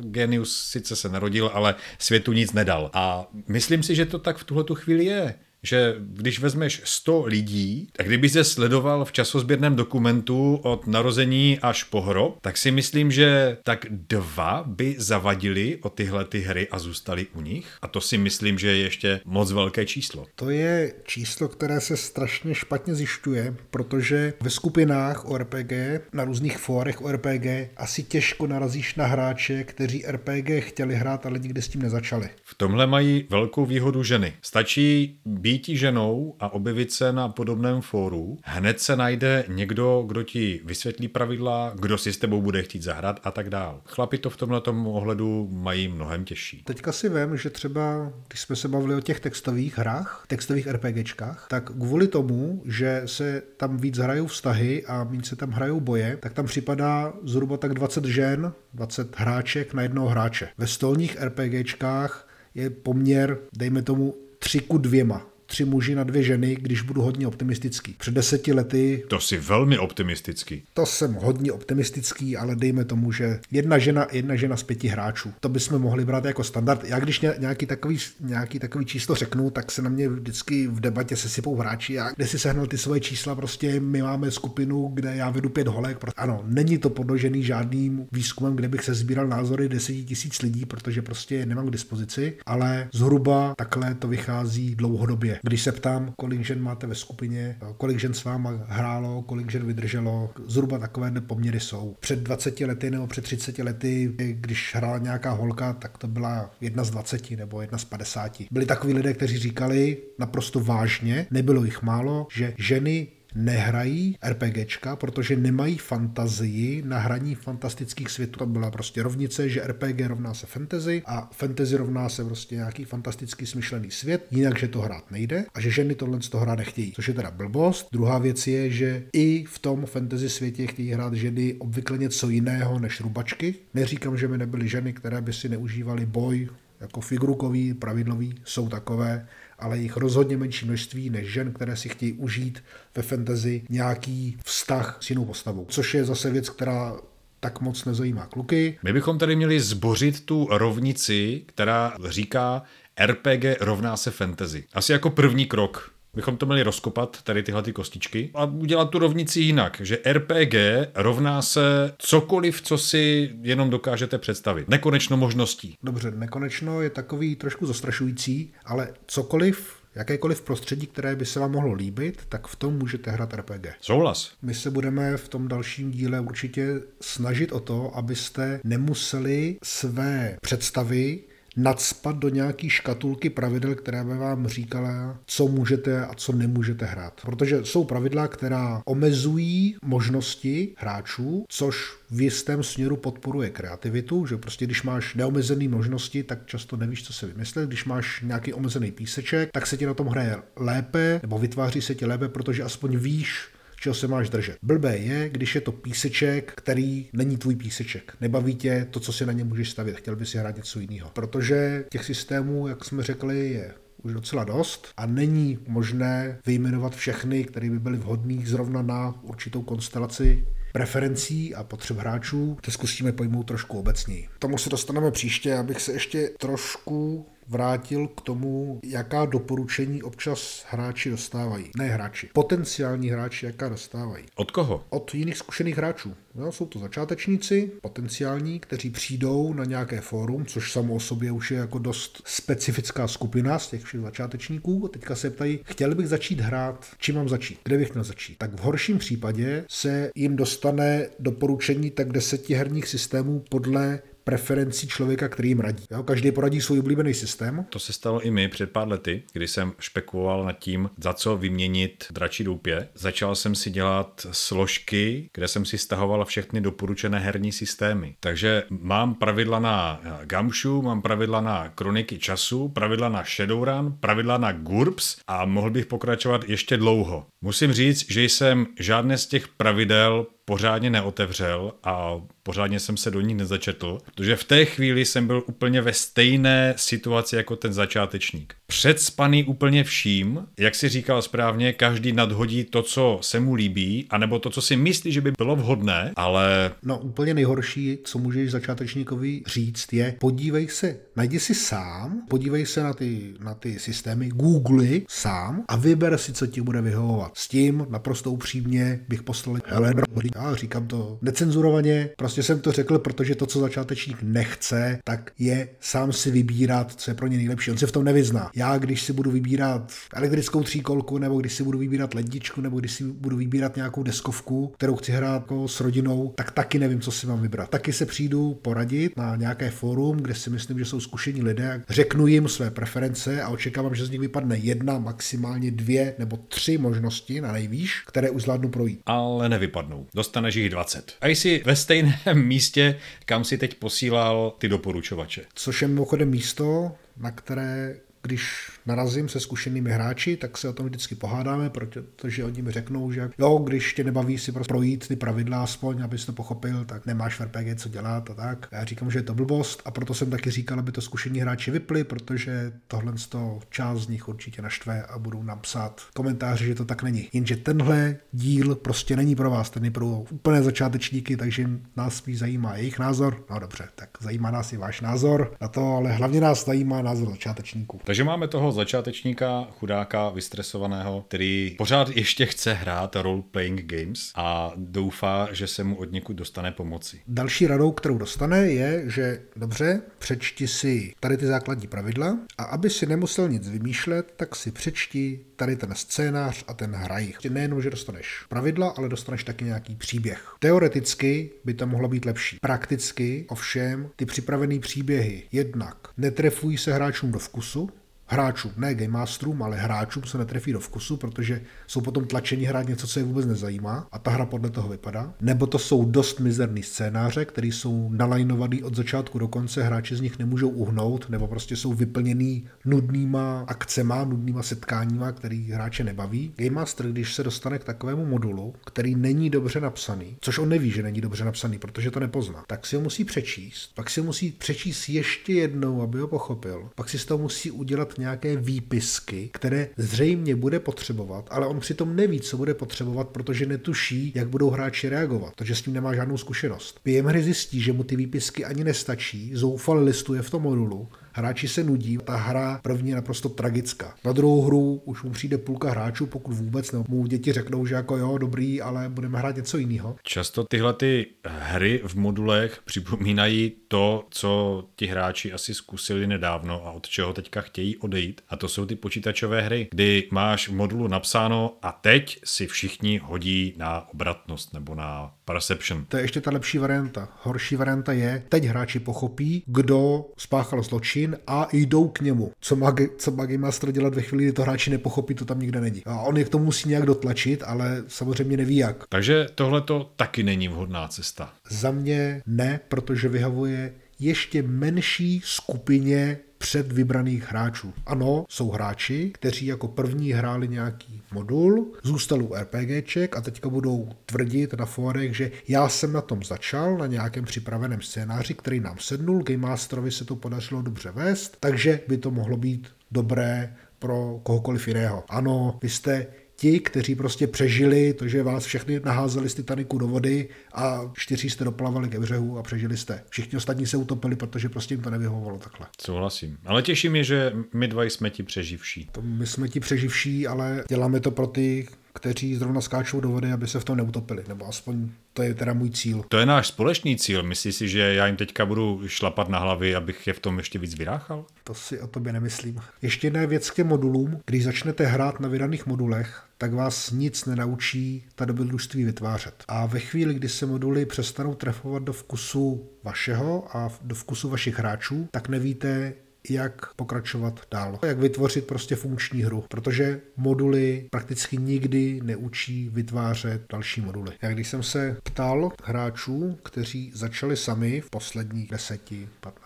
genius sice se narodil, ale světu nic nedal. A myslím si, že to tak v tuhle chvíli je že když vezmeš 100 lidí, tak kdyby se sledoval v časozběrném dokumentu od narození až po hrob, tak si myslím, že tak dva by zavadili o tyhle ty hry a zůstali u nich. A to si myslím, že je ještě moc velké číslo. To je číslo, které se strašně špatně zjišťuje, protože ve skupinách o RPG, na různých fórech o RPG, asi těžko narazíš na hráče, kteří RPG chtěli hrát, ale nikdy s tím nezačali. V tomhle mají velkou výhodu ženy. Stačí být býti ženou a objevit se na podobném fóru, hned se najde někdo, kdo ti vysvětlí pravidla, kdo si s tebou bude chtít zahrát a tak dál. Chlapi to v tomhle ohledu mají mnohem těžší. Teďka si vím, že třeba, když jsme se bavili o těch textových hrách, textových RPGčkách, tak kvůli tomu, že se tam víc hrajou vztahy a méně se tam hrajou boje, tak tam připadá zhruba tak 20 žen, 20 hráček na jednoho hráče. Ve stolních RPGčkách je poměr, dejme tomu, tři ku dvěma tři muži na dvě ženy, když budu hodně optimistický. Před deseti lety... To si velmi optimistický. To jsem hodně optimistický, ale dejme tomu, že jedna žena, jedna žena z pěti hráčů. To bychom mohli brát jako standard. Já když nějaký takový, nějaký takový číslo řeknu, tak se na mě vždycky v debatě se sypou hráči. A kde si sehnal ty svoje čísla, prostě my máme skupinu, kde já vedu pět holek. Ano, není to podložený žádným výzkumem, kde bych se sbíral názory deseti tisíc lidí, protože prostě nemám k dispozici, ale zhruba takhle to vychází dlouhodobě. Když se ptám, kolik žen máte ve skupině, kolik žen s váma hrálo, kolik žen vydrželo, zhruba takové poměry jsou. Před 20 lety nebo před 30 lety, když hrála nějaká holka, tak to byla jedna z 20 nebo jedna z 50. Byli takový lidé, kteří říkali naprosto vážně, nebylo jich málo, že ženy nehrají RPGčka, protože nemají fantazii na hraní fantastických světů. To byla prostě rovnice, že RPG rovná se fantasy a fantasy rovná se prostě nějaký fantastický smyšlený svět, jinak, že to hrát nejde a že ženy tohle z toho hrát nechtějí. Což je teda blbost. Druhá věc je, že i v tom fantasy světě chtějí hrát ženy obvykle něco jiného než rubačky. Neříkám, že by nebyly ženy, které by si neužívaly boj jako figurukový, pravidlový, jsou takové, ale jich rozhodně menší množství než žen, které si chtějí užít ve fantasy nějaký vztah s jinou postavou. Což je zase věc, která tak moc nezajímá kluky. My bychom tady měli zbořit tu rovnici, která říká RPG rovná se fantasy. Asi jako první krok bychom to měli rozkopat, tady tyhle ty kostičky, a udělat tu rovnici jinak, že RPG rovná se cokoliv, co si jenom dokážete představit. Nekonečno možností. Dobře, nekonečno je takový trošku zastrašující, ale cokoliv, jakékoliv prostředí, které by se vám mohlo líbit, tak v tom můžete hrát RPG. Souhlas. My se budeme v tom dalším díle určitě snažit o to, abyste nemuseli své představy nadspat do nějaký škatulky pravidel, která by vám říkala, co můžete a co nemůžete hrát. Protože jsou pravidla, která omezují možnosti hráčů, což v jistém směru podporuje kreativitu, že prostě když máš neomezené možnosti, tak často nevíš, co se vymyslet. Když máš nějaký omezený píseček, tak se ti na tom hraje lépe, nebo vytváří se ti lépe, protože aspoň víš, čeho se máš držet. Blbé je, když je to píseček, který není tvůj píseček. Nebaví tě to, co si na ně můžeš stavit. Chtěl bys si hrát něco jiného. Protože těch systémů, jak jsme řekli, je už docela dost a není možné vyjmenovat všechny, které by byly vhodné zrovna na určitou konstelaci preferencí a potřeb hráčů. To zkusíme pojmout trošku obecněji. Tomu se dostaneme příště, abych se ještě trošku vrátil k tomu, jaká doporučení občas hráči dostávají. Ne hráči, potenciální hráči, jaká dostávají. Od koho? Od jiných zkušených hráčů. Jo, jsou to začátečníci, potenciální, kteří přijdou na nějaké fórum, což samo o sobě už je jako dost specifická skupina z těch všech začátečníků. Teďka se ptají, chtěl bych začít hrát, čím mám začít, kde bych měl začít. Tak v horším případě se jim dostane doporučení tak deseti herních systémů podle preferencí člověka, který jim radí. Jo? Každý poradí svůj oblíbený systém. To se stalo i mi před pár lety, kdy jsem špekuloval nad tím, za co vyměnit dračí doupě. Začal jsem si dělat složky, kde jsem si stahoval všechny doporučené herní systémy. Takže mám pravidla na Gamshu, mám pravidla na Kroniky času, pravidla na Shadowrun, pravidla na GURPS a mohl bych pokračovat ještě dlouho. Musím říct, že jsem žádné z těch pravidel pořádně neotevřel a pořádně jsem se do ní nezačetl, protože v té chvíli jsem byl úplně ve stejné situaci jako ten začátečník. Předspaný úplně vším, jak si říkal správně, každý nadhodí to, co se mu líbí, anebo to, co si myslí, že by bylo vhodné, ale... No úplně nejhorší, co můžeš začátečníkovi říct, je podívej se, najdi si sám, podívej se na ty, na ty systémy, googly sám a vyber si, co ti bude vyhovovat. S tím naprosto upřímně bych poslal, hele, já říkám to necenzurovaně, prostě jsem to řekl, protože to, co začátečník nechce, tak je sám si vybírat, co je pro ně nejlepší. On se v tom nevyzná. Já, když si budu vybírat elektrickou tříkolku, nebo když si budu vybírat ledničku, nebo když si budu vybírat nějakou deskovku, kterou chci hrát jako s rodinou, tak taky nevím, co si mám vybrat. Taky se přijdu poradit na nějaké fórum, kde si myslím, že jsou zkušení lidé, řeknu jim své preference a očekávám, že z nich vypadne jedna, maximálně dvě nebo tři možnosti na nejvýš, které už zvládnu projít. Ale nevypadnou dostaneš jich 20. A jsi ve stejném <laughs> místě, kam si teď posílal ty doporučovače. Což je mimochodem místo, na které když narazím se zkušenými hráči, tak se o tom vždycky pohádáme, protože oni mi řeknou, že jo, když tě nebaví si prostě projít ty pravidla aspoň, abys to pochopil, tak nemáš v RPG co dělat a tak. A já říkám, že je to blbost a proto jsem taky říkal, aby to zkušení hráči vypli, protože tohle z toho část z nich určitě naštve a budou nám psát komentáře, že to tak není. Jenže tenhle díl prostě není pro vás, ten je pro úplné začátečníky, takže nás spíš zajímá jejich názor. No dobře, tak zajímá nás i váš názor na to, ale hlavně nás zajímá názor začátečníků. Takže máme toho začátečníka, chudáka, vystresovaného, který pořád ještě chce hrát role-playing games a doufá, že se mu od někud dostane pomoci. Další radou, kterou dostane, je, že dobře, přečti si tady ty základní pravidla a aby si nemusel nic vymýšlet, tak si přečti tady ten scénář a ten hraj. Nejenom, že dostaneš pravidla, ale dostaneš taky nějaký příběh. Teoreticky by to mohlo být lepší. Prakticky ovšem ty připravené příběhy jednak netrefují se hráčům do vkusu, hráčům, ne game masterům, ale hráčům se netrefí do vkusu, protože jsou potom tlačeni hrát něco, co je vůbec nezajímá a ta hra podle toho vypadá. Nebo to jsou dost mizerný scénáře, které jsou nalajnovaný od začátku do konce, hráči z nich nemůžou uhnout, nebo prostě jsou vyplněný nudnýma akcema, nudnýma setkáníma, který hráče nebaví. Game Master, když se dostane k takovému modulu, který není dobře napsaný, což on neví, že není dobře napsaný, protože to nepozná, tak si ho musí přečíst, pak si ho musí přečíst ještě jednou, aby ho pochopil, pak si z toho musí udělat nějaké výpisky, které zřejmě bude potřebovat, ale on přitom neví, co bude potřebovat, protože netuší, jak budou hráči reagovat, protože s tím nemá žádnou zkušenost. PM hry zjistí, že mu ty výpisky ani nestačí, zoufale listuje v tom modulu hráči se nudí, ta hra první je naprosto tragická. Na druhou hru už mu přijde půlka hráčů, pokud vůbec, nebo mu děti řeknou, že jako jo, dobrý, ale budeme hrát něco jiného. Často tyhle ty hry v modulech připomínají to, co ti hráči asi zkusili nedávno a od čeho teďka chtějí odejít. A to jsou ty počítačové hry, kdy máš v modulu napsáno a teď si všichni hodí na obratnost nebo na perception. To je ještě ta lepší varianta. Horší varianta je, teď hráči pochopí, kdo spáchal zločin a jdou k němu. Co má, co má Game Master dělat ve chvíli, kdy to hráči nepochopí, to tam nikde není. A on je k tomu musí nějak dotlačit, ale samozřejmě neví jak. Takže tohle to taky není vhodná cesta. Za mě ne, protože vyhovuje ještě menší skupině před vybraných hráčů. Ano, jsou hráči, kteří jako první hráli nějaký modul, zůstali u RPGček a teďka budou tvrdit na fórech, že já jsem na tom začal, na nějakém připraveném scénáři, který nám sednul, Game Masterovi se to podařilo dobře vést, takže by to mohlo být dobré pro kohokoliv jiného. Ano, vy jste ti, kteří prostě přežili to, že vás všechny naházeli z Titaniku do vody a čtyři jste doplavali ke břehu a přežili jste. Všichni ostatní se utopili, protože prostě jim to nevyhovovalo takhle. Souhlasím. Ale těší mě, že my dva jsme ti přeživší. To my jsme ti přeživší, ale děláme to pro ty, kteří zrovna skáčou do vody, aby se v tom neutopili, nebo aspoň to je teda můj cíl. To je náš společný cíl. Myslíš si, že já jim teďka budu šlapat na hlavy, abych je v tom ještě víc vyráchal? To si o tobě nemyslím. Ještě jedna věc k těm modulům. Když začnete hrát na vydaných modulech, tak vás nic nenaučí ta dobrodružství vytvářet. A ve chvíli, kdy se moduly přestanou trefovat do vkusu vašeho a do vkusu vašich hráčů, tak nevíte, jak pokračovat dál. Jak vytvořit prostě funkční hru, protože moduly prakticky nikdy neučí vytvářet další moduly. Jak když jsem se ptal hráčů, kteří začali sami v posledních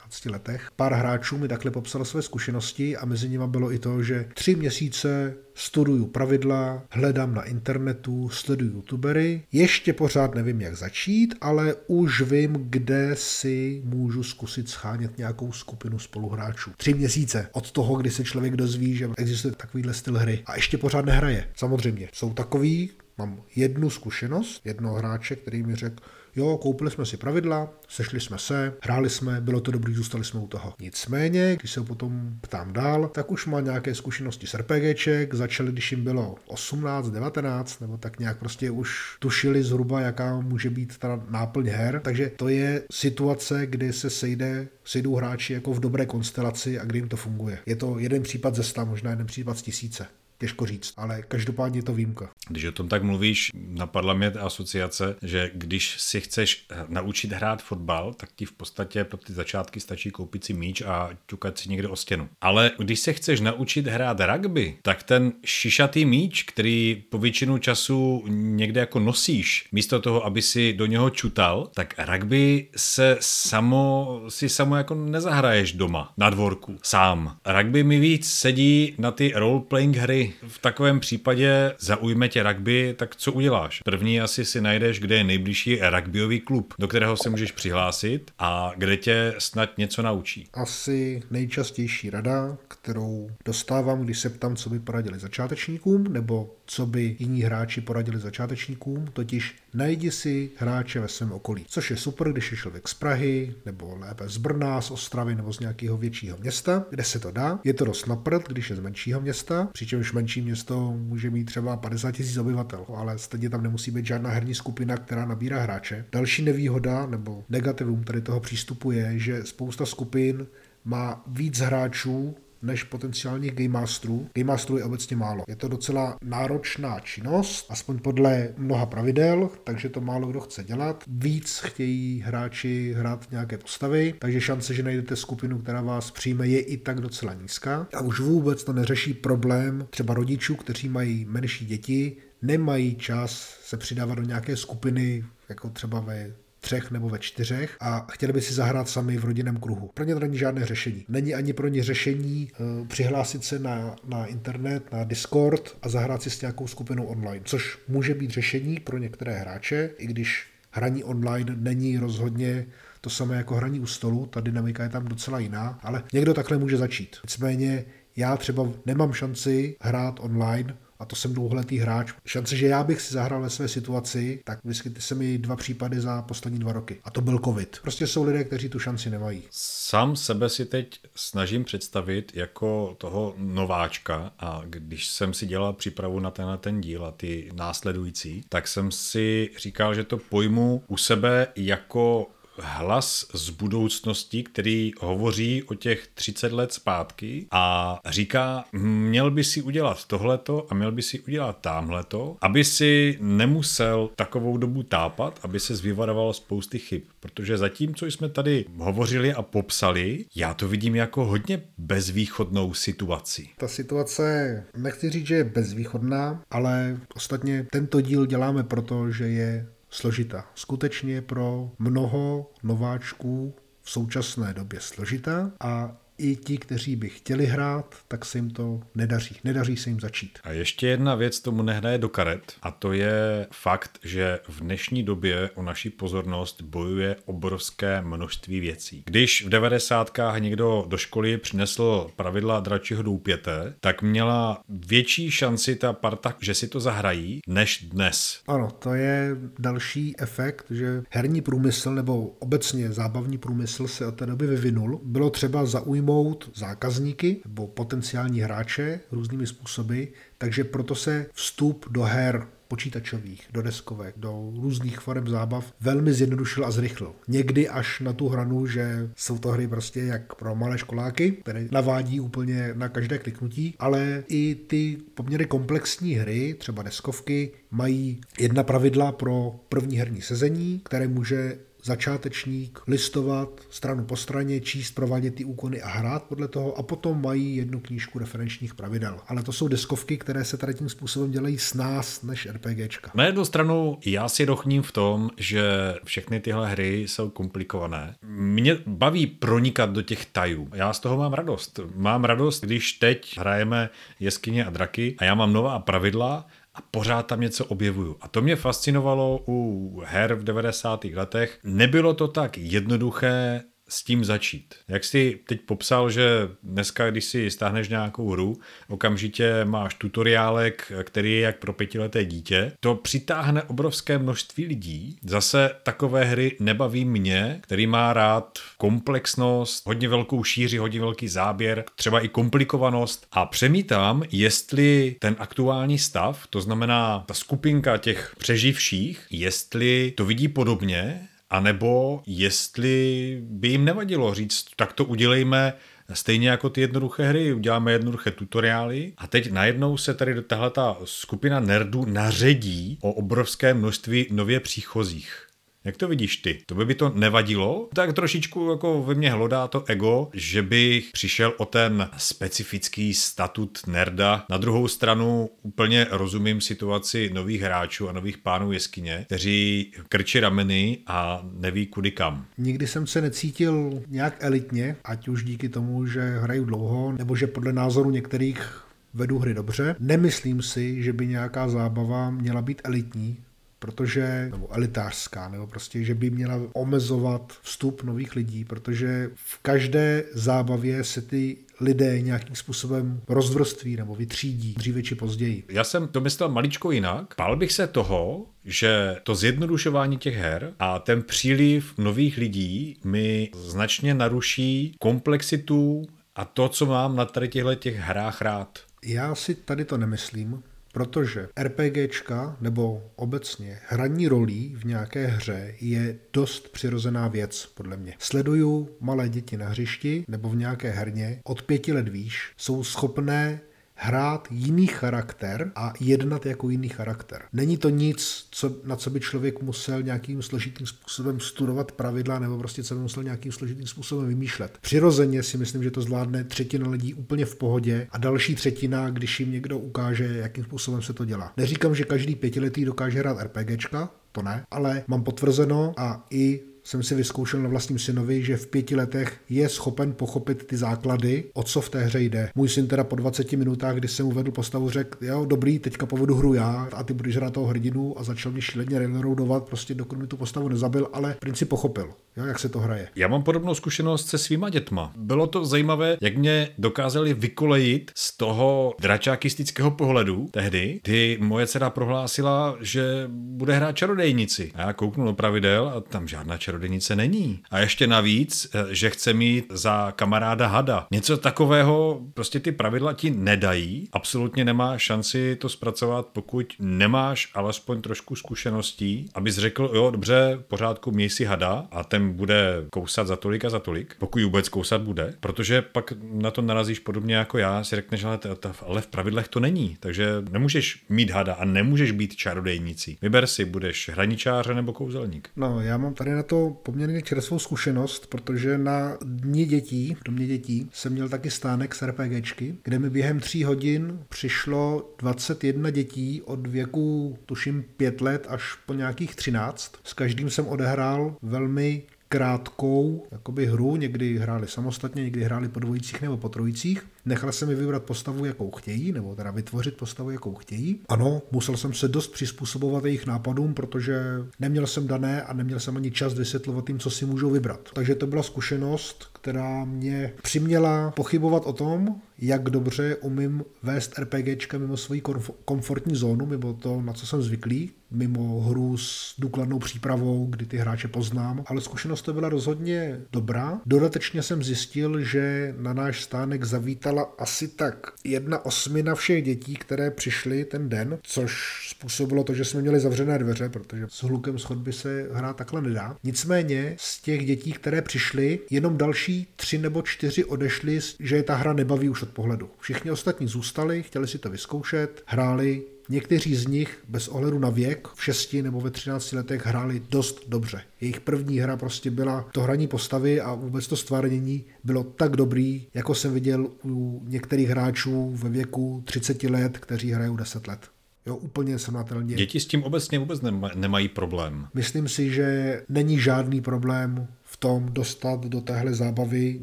10-15 letech, pár hráčů mi takhle popsalo své zkušenosti a mezi nimi bylo i to, že tři měsíce studuju pravidla, hledám na internetu, sleduju youtubery. Ještě pořád nevím, jak začít, ale už vím, kde si můžu zkusit schánět nějakou skupinu spoluhráčů. Tři měsíce od toho, kdy se člověk dozví, že existuje takovýhle styl hry. A ještě pořád nehraje. Samozřejmě. Jsou takový, mám jednu zkušenost, jednoho hráče, který mi řekl, Jo, koupili jsme si pravidla, sešli jsme se, hráli jsme, bylo to dobrý, zůstali jsme u toho. Nicméně, když se potom ptám dál, tak už má nějaké zkušenosti s RPGček, začali, když jim bylo 18, 19, nebo tak nějak prostě už tušili zhruba, jaká může být ta náplň her. Takže to je situace, kdy se sejde, sejdou hráči jako v dobré konstelaci a kdy jim to funguje. Je to jeden případ ze sta, možná jeden případ z tisíce těžko říct, ale každopádně je to výjimka. Když o tom tak mluvíš, napadla mě ta asociace, že když si chceš naučit hrát fotbal, tak ti v podstatě pro ty začátky stačí koupit si míč a ťukat si někde o stěnu. Ale když se chceš naučit hrát rugby, tak ten šišatý míč, který po většinu času někde jako nosíš, místo toho, aby si do něho čutal, tak rugby se samo, si samo jako nezahraješ doma, na dvorku, sám. Rugby mi víc sedí na ty role-playing hry, v takovém případě zaujme tě rugby, tak co uděláš? První asi si najdeš, kde je nejbližší rugbyový klub, do kterého se můžeš přihlásit a kde tě snad něco naučí. Asi nejčastější rada, kterou dostávám, když se ptám, co by poradili začátečníkům, nebo co by jiní hráči poradili začátečníkům, totiž najdi si hráče ve svém okolí. Což je super, když je člověk z Prahy, nebo lépe z Brna, z Ostravy, nebo z nějakého většího města, kde se to dá. Je to dost naprt, když je z menšího města, přičemž menší město může mít třeba 50 tisíc obyvatel, ale stejně tam nemusí být žádná herní skupina, která nabírá hráče. Další nevýhoda nebo negativum tady toho přístupu je, že spousta skupin má víc hráčů než potenciálních game masterů. Game masterů je obecně málo. Je to docela náročná činnost, aspoň podle mnoha pravidel, takže to málo kdo chce dělat. Víc chtějí hráči hrát nějaké postavy, takže šance, že najdete skupinu, která vás přijme, je i tak docela nízká. A už vůbec to neřeší problém třeba rodičů, kteří mají menší děti, nemají čas se přidávat do nějaké skupiny, jako třeba ve třech nebo ve čtyřech a chtěli by si zahrát sami v rodinném kruhu. Pro ně to není žádné řešení. Není ani pro ně řešení uh, přihlásit se na, na internet, na Discord a zahrát si s nějakou skupinou online, což může být řešení pro některé hráče, i když hraní online není rozhodně to samé jako hraní u stolu, ta dynamika je tam docela jiná, ale někdo takhle může začít. Nicméně já třeba nemám šanci hrát online, a to jsem dlouholetý hráč. Šance, že já bych si zahrál ve své situaci, tak vyskytly se mi dva případy za poslední dva roky. A to byl covid. Prostě jsou lidé, kteří tu šanci nemají. Sám sebe si teď snažím představit jako toho nováčka a když jsem si dělal přípravu na tenhle ten díl a ty následující, tak jsem si říkal, že to pojmu u sebe jako hlas z budoucnosti, který hovoří o těch 30 let zpátky a říká, měl by si udělat tohleto a měl by si udělat tamhleto, aby si nemusel takovou dobu tápat, aby se vyvaroval spousty chyb. Protože zatím, co jsme tady hovořili a popsali, já to vidím jako hodně bezvýchodnou situaci. Ta situace, nechci říct, že je bezvýchodná, ale ostatně tento díl děláme proto, že je složitá. Skutečně pro mnoho nováčků v současné době složitá a i ti, kteří by chtěli hrát, tak se jim to nedaří. Nedaří se jim začít. A ještě jedna věc tomu nehraje do karet a to je fakt, že v dnešní době o naší pozornost bojuje obrovské množství věcí. Když v devadesátkách někdo do školy přinesl pravidla dračího doupěte, tak měla větší šanci ta parta, že si to zahrají, než dnes. Ano, to je další efekt, že herní průmysl nebo obecně zábavní průmysl se od té doby vyvinul. Bylo třeba zaujmout zaujmout zákazníky nebo potenciální hráče různými způsoby, takže proto se vstup do her počítačových, do deskovek, do různých forem zábav velmi zjednodušil a zrychlil. Někdy až na tu hranu, že jsou to hry prostě jak pro malé školáky, které navádí úplně na každé kliknutí, ale i ty poměrně komplexní hry, třeba deskovky, mají jedna pravidla pro první herní sezení, které může začátečník listovat stranu po straně, číst, provádět ty úkony a hrát podle toho a potom mají jednu knížku referenčních pravidel. Ale to jsou deskovky, které se tady tím způsobem dělají s nás než RPGčka. Na jednu stranu já si dochním v tom, že všechny tyhle hry jsou komplikované. Mě baví pronikat do těch tajů. Já z toho mám radost. Mám radost, když teď hrajeme jeskyně a draky a já mám nová pravidla, a pořád tam něco objevuju. A to mě fascinovalo u her v 90. letech. Nebylo to tak jednoduché s tím začít. Jak jsi teď popsal, že dneska, když si stáhneš nějakou hru, okamžitě máš tutoriálek, který je jak pro pětileté dítě, to přitáhne obrovské množství lidí. Zase takové hry nebaví mě, který má rád komplexnost, hodně velkou šíři, hodně velký záběr, třeba i komplikovanost a přemítám, jestli ten aktuální stav, to znamená ta skupinka těch přeživších, jestli to vidí podobně, a nebo jestli by jim nevadilo říct, tak to udělejme stejně jako ty jednoduché hry, uděláme jednoduché tutoriály a teď najednou se tady tahle ta skupina nerdů naředí o obrovské množství nově příchozích. Jak to vidíš ty? To by by to nevadilo? Tak trošičku jako ve mně hlodá to ego, že bych přišel o ten specifický statut nerda. Na druhou stranu úplně rozumím situaci nových hráčů a nových pánů jeskyně, kteří krčí rameny a neví kudy kam. Nikdy jsem se necítil nějak elitně, ať už díky tomu, že hraju dlouho, nebo že podle názoru některých vedu hry dobře. Nemyslím si, že by nějaká zábava měla být elitní, protože, nebo elitářská, nebo prostě, že by měla omezovat vstup nových lidí, protože v každé zábavě se ty lidé nějakým způsobem rozvrství nebo vytřídí dříve či později. Já jsem to myslel maličko jinak. Pál bych se toho, že to zjednodušování těch her a ten příliv nových lidí mi značně naruší komplexitu a to, co mám na tady těchto těch hrách rád. Já si tady to nemyslím, Protože RPGčka nebo obecně hraní rolí v nějaké hře je dost přirozená věc, podle mě. Sleduju malé děti na hřišti nebo v nějaké herně, od pěti let výš, jsou schopné hrát jiný charakter a jednat jako jiný charakter. Není to nic, co, na co by člověk musel nějakým složitým způsobem studovat pravidla nebo prostě co by musel nějakým složitým způsobem vymýšlet. Přirozeně si myslím, že to zvládne třetina lidí úplně v pohodě a další třetina, když jim někdo ukáže, jakým způsobem se to dělá. Neříkám, že každý pětiletý dokáže hrát RPGčka, to ne, ale mám potvrzeno a i jsem si vyzkoušel na vlastním synovi, že v pěti letech je schopen pochopit ty základy, o co v té hře jde. Můj syn teda po 20 minutách, kdy jsem uvedl postavu, řekl, jo, dobrý, teďka povedu hru já a ty budeš hrát toho hrdinu a začal mě šíleně railroadovat, prostě dokud mi tu postavu nezabil, ale princip pochopil, jo, jak se to hraje. Já mám podobnou zkušenost se svýma dětma. Bylo to zajímavé, jak mě dokázali vykolejit z toho dračákistického pohledu tehdy, kdy moje dcera prohlásila, že bude hrát čarodejnici. A já kouknu do pravidel a tam žádná čarodejnice čarodějnice není. A ještě navíc, eh, že chce mít za kamaráda hada. Něco takového prostě ty pravidla ti nedají. Absolutně nemá šanci to zpracovat, pokud nemáš alespoň trošku zkušeností, abys řekl, jo, dobře, pořádku, měj si hada a ten bude kousat za tolik a za tolik, pokud vůbec kousat bude, protože pak na to narazíš podobně jako já, si řekneš, ale, ale v pravidlech to není, takže nemůžeš mít hada a nemůžeš být čarodejnicí. Vyber si, budeš hraničář nebo kouzelník. No, já mám tady na to poměrně čerstvou zkušenost, protože na dní dětí, v domě dětí, jsem měl taky stánek s RPGčky, kde mi během tří hodin přišlo 21 dětí od věku, tuším, 5 let až po nějakých 13. S každým jsem odehrál velmi krátkou jakoby hru, někdy hráli samostatně, někdy hráli po dvojicích nebo po trojicích Nechal jsem mi vybrat postavu, jakou chtějí, nebo teda vytvořit postavu, jakou chtějí. Ano, musel jsem se dost přizpůsobovat jejich nápadům, protože neměl jsem dané a neměl jsem ani čas vysvětlovat jim, co si můžou vybrat. Takže to byla zkušenost, která mě přiměla pochybovat o tom, jak dobře umím vést RPGčka mimo svoji komfortní zónu, mimo to, na co jsem zvyklý, mimo hru s důkladnou přípravou, kdy ty hráče poznám, ale zkušenost to byla rozhodně dobrá. Dodatečně jsem zjistil, že na náš stánek zavítala asi tak jedna osmina všech dětí, které přišly ten den, což způsobilo to, že jsme měli zavřené dveře, protože s hlukem schodby se hrát takhle nedá. Nicméně z těch dětí, které přišly, jenom další tři nebo čtyři odešly, že je ta hra nebaví už od pohledu. Všichni ostatní zůstali, chtěli si to vyzkoušet, hráli, Někteří z nich bez ohledu na věk v 6 nebo ve 13 letech hráli dost dobře. Jejich první hra prostě byla to hraní postavy a vůbec to stvárnění bylo tak dobrý, jako jsem viděl u některých hráčů ve věku 30 let, kteří hrají 10 let. Jo, úplně srovnatelně. Děti s tím obecně vůbec nemají problém. Myslím si, že není žádný problém tom dostat do téhle zábavy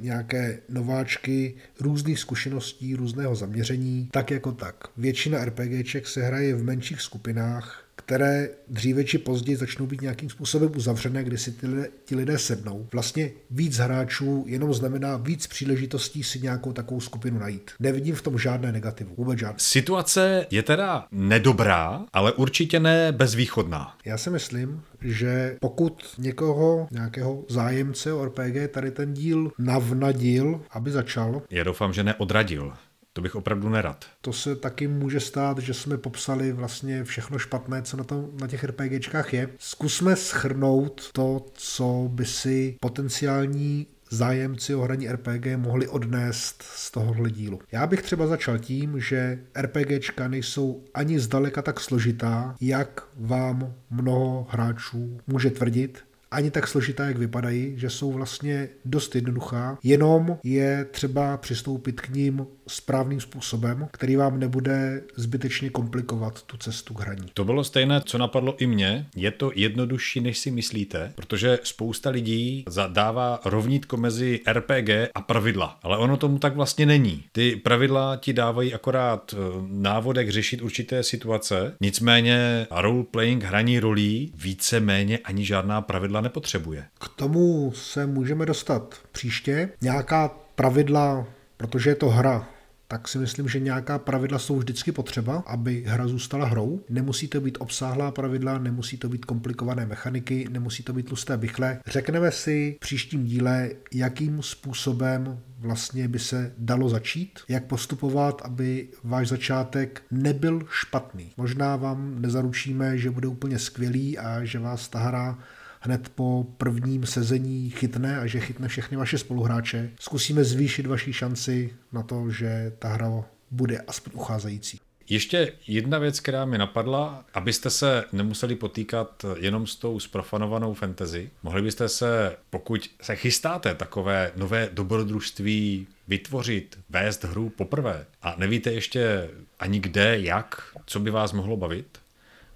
nějaké nováčky různých zkušeností, různého zaměření, tak jako tak. Většina RPGček se hraje v menších skupinách, které dříve či později začnou být nějakým způsobem uzavřené, kdy si ty, lidé, ti lidé sednou. Vlastně víc hráčů jenom znamená víc příležitostí si nějakou takovou skupinu najít. Nevidím v tom žádné negativu, vůbec žádné. Situace je teda nedobrá, ale určitě ne bezvýchodná. Já si myslím, že pokud někoho, nějakého zájemce o RPG tady ten díl navnadil, aby začal. Já doufám, že neodradil. To bych opravdu nerad. To se taky může stát, že jsme popsali vlastně všechno špatné, co na, to, na těch RPGčkách je. Zkusme schrnout to, co by si potenciální zájemci o hraní RPG mohli odnést z tohohle dílu. Já bych třeba začal tím, že RPGčka nejsou ani zdaleka tak složitá, jak vám mnoho hráčů může tvrdit ani tak složitá, jak vypadají, že jsou vlastně dost jednoduchá, jenom je třeba přistoupit k ním správným způsobem, který vám nebude zbytečně komplikovat tu cestu k hraní. To bylo stejné, co napadlo i mě. Je to jednodušší, než si myslíte, protože spousta lidí zadává rovnítko mezi RPG a pravidla, ale ono tomu tak vlastně není. Ty pravidla ti dávají akorát eh, návodek řešit určité situace, nicméně role-playing, hraní rolí, více-méně ani žádná pravidla nepotřebuje. K tomu se můžeme dostat příště. Nějaká pravidla, protože je to hra, tak si myslím, že nějaká pravidla jsou vždycky potřeba, aby hra zůstala hrou. Nemusí to být obsáhlá pravidla, nemusí to být komplikované mechaniky, nemusí to být tlusté bychle. Řekneme si v příštím díle, jakým způsobem vlastně by se dalo začít, jak postupovat, aby váš začátek nebyl špatný. Možná vám nezaručíme, že bude úplně skvělý a že vás ta hra hned po prvním sezení chytne a že chytne všechny vaše spoluhráče. Zkusíme zvýšit vaši šanci na to, že ta hra bude aspoň ucházející. Ještě jedna věc, která mi napadla, abyste se nemuseli potýkat jenom s tou sprofanovanou fantasy, mohli byste se, pokud se chystáte takové nové dobrodružství vytvořit, vést hru poprvé a nevíte ještě ani kde, jak, co by vás mohlo bavit,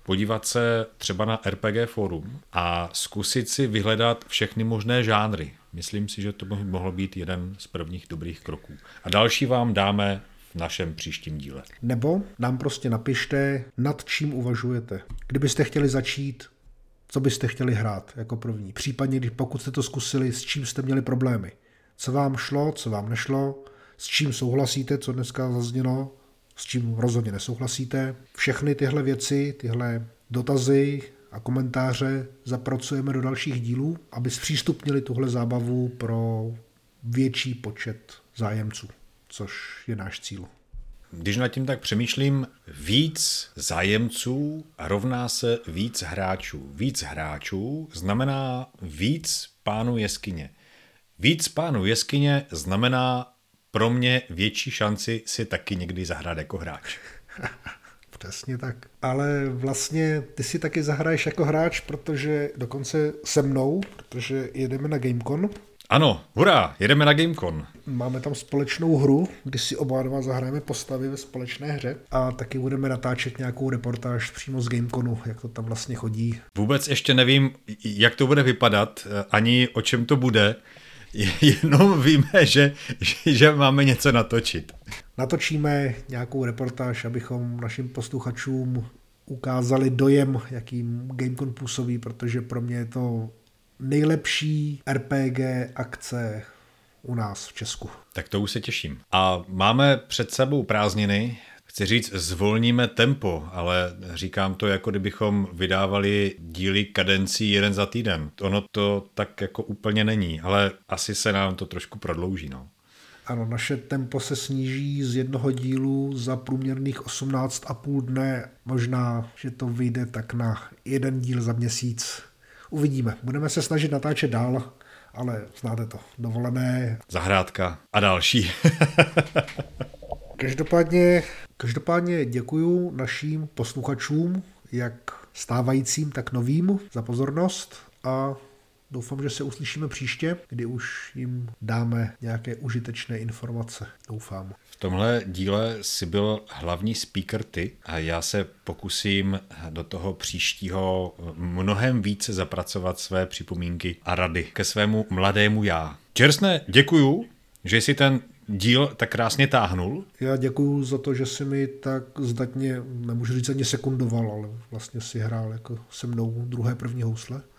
podívat se třeba na RPG forum a zkusit si vyhledat všechny možné žánry. Myslím si, že to by mohlo být jeden z prvních dobrých kroků. A další vám dáme v našem příštím díle. Nebo nám prostě napište, nad čím uvažujete. Kdybyste chtěli začít, co byste chtěli hrát jako první. Případně, když pokud jste to zkusili, s čím jste měli problémy. Co vám šlo, co vám nešlo, s čím souhlasíte, co dneska zaznělo, s čím rozhodně nesouhlasíte. Všechny tyhle věci, tyhle dotazy a komentáře zapracujeme do dalších dílů, aby zpřístupnili tuhle zábavu pro větší počet zájemců, což je náš cíl. Když nad tím tak přemýšlím, víc zájemců rovná se víc hráčů. Víc hráčů znamená víc pánů jeskyně. Víc pánů jeskyně znamená pro mě větší šanci si taky někdy zahrát jako hráč. <laughs> Přesně tak. Ale vlastně ty si taky zahraješ jako hráč, protože dokonce se mnou, protože jedeme na Gamecon. Ano, hurá, jedeme na Gamecon. Máme tam společnou hru, kdy si oba dva zahrajeme postavy ve společné hře a taky budeme natáčet nějakou reportáž přímo z Gameconu, jak to tam vlastně chodí. Vůbec ještě nevím, jak to bude vypadat, ani o čem to bude, Jenom víme, že, že, že máme něco natočit. Natočíme nějakou reportáž, abychom našim posluchačům ukázali dojem, jakým Gamecon působí, protože pro mě je to nejlepší RPG akce u nás v Česku. Tak to už se těším. A máme před sebou prázdniny, Chci říct, zvolníme tempo, ale říkám to, jako kdybychom vydávali díly kadencí jeden za týden. Ono to tak jako úplně není, ale asi se nám to trošku prodlouží. No. Ano, naše tempo se sníží z jednoho dílu za průměrných 18,5 dne. Možná, že to vyjde tak na jeden díl za měsíc. Uvidíme. Budeme se snažit natáčet dál, ale znáte to. Dovolené. Zahrádka a další. <laughs> Každopádně, každopádně děkuju našim posluchačům, jak stávajícím, tak novým, za pozornost a doufám, že se uslyšíme příště, kdy už jim dáme nějaké užitečné informace. Doufám. V tomhle díle si byl hlavní speaker ty a já se pokusím do toho příštího mnohem více zapracovat své připomínky a rady ke svému mladému já. Čersne, děkuju, že jsi ten díl tak krásně táhnul. Já děkuju za to, že si mi tak zdatně, nemůžu říct ani sekundoval, ale vlastně si hrál jako se mnou druhé první housle. <laughs>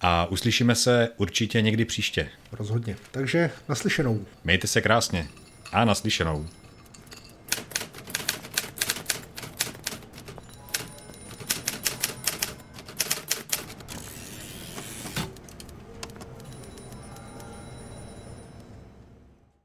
A uslyšíme se určitě někdy příště. Rozhodně. Takže naslyšenou. Mějte se krásně. A naslyšenou.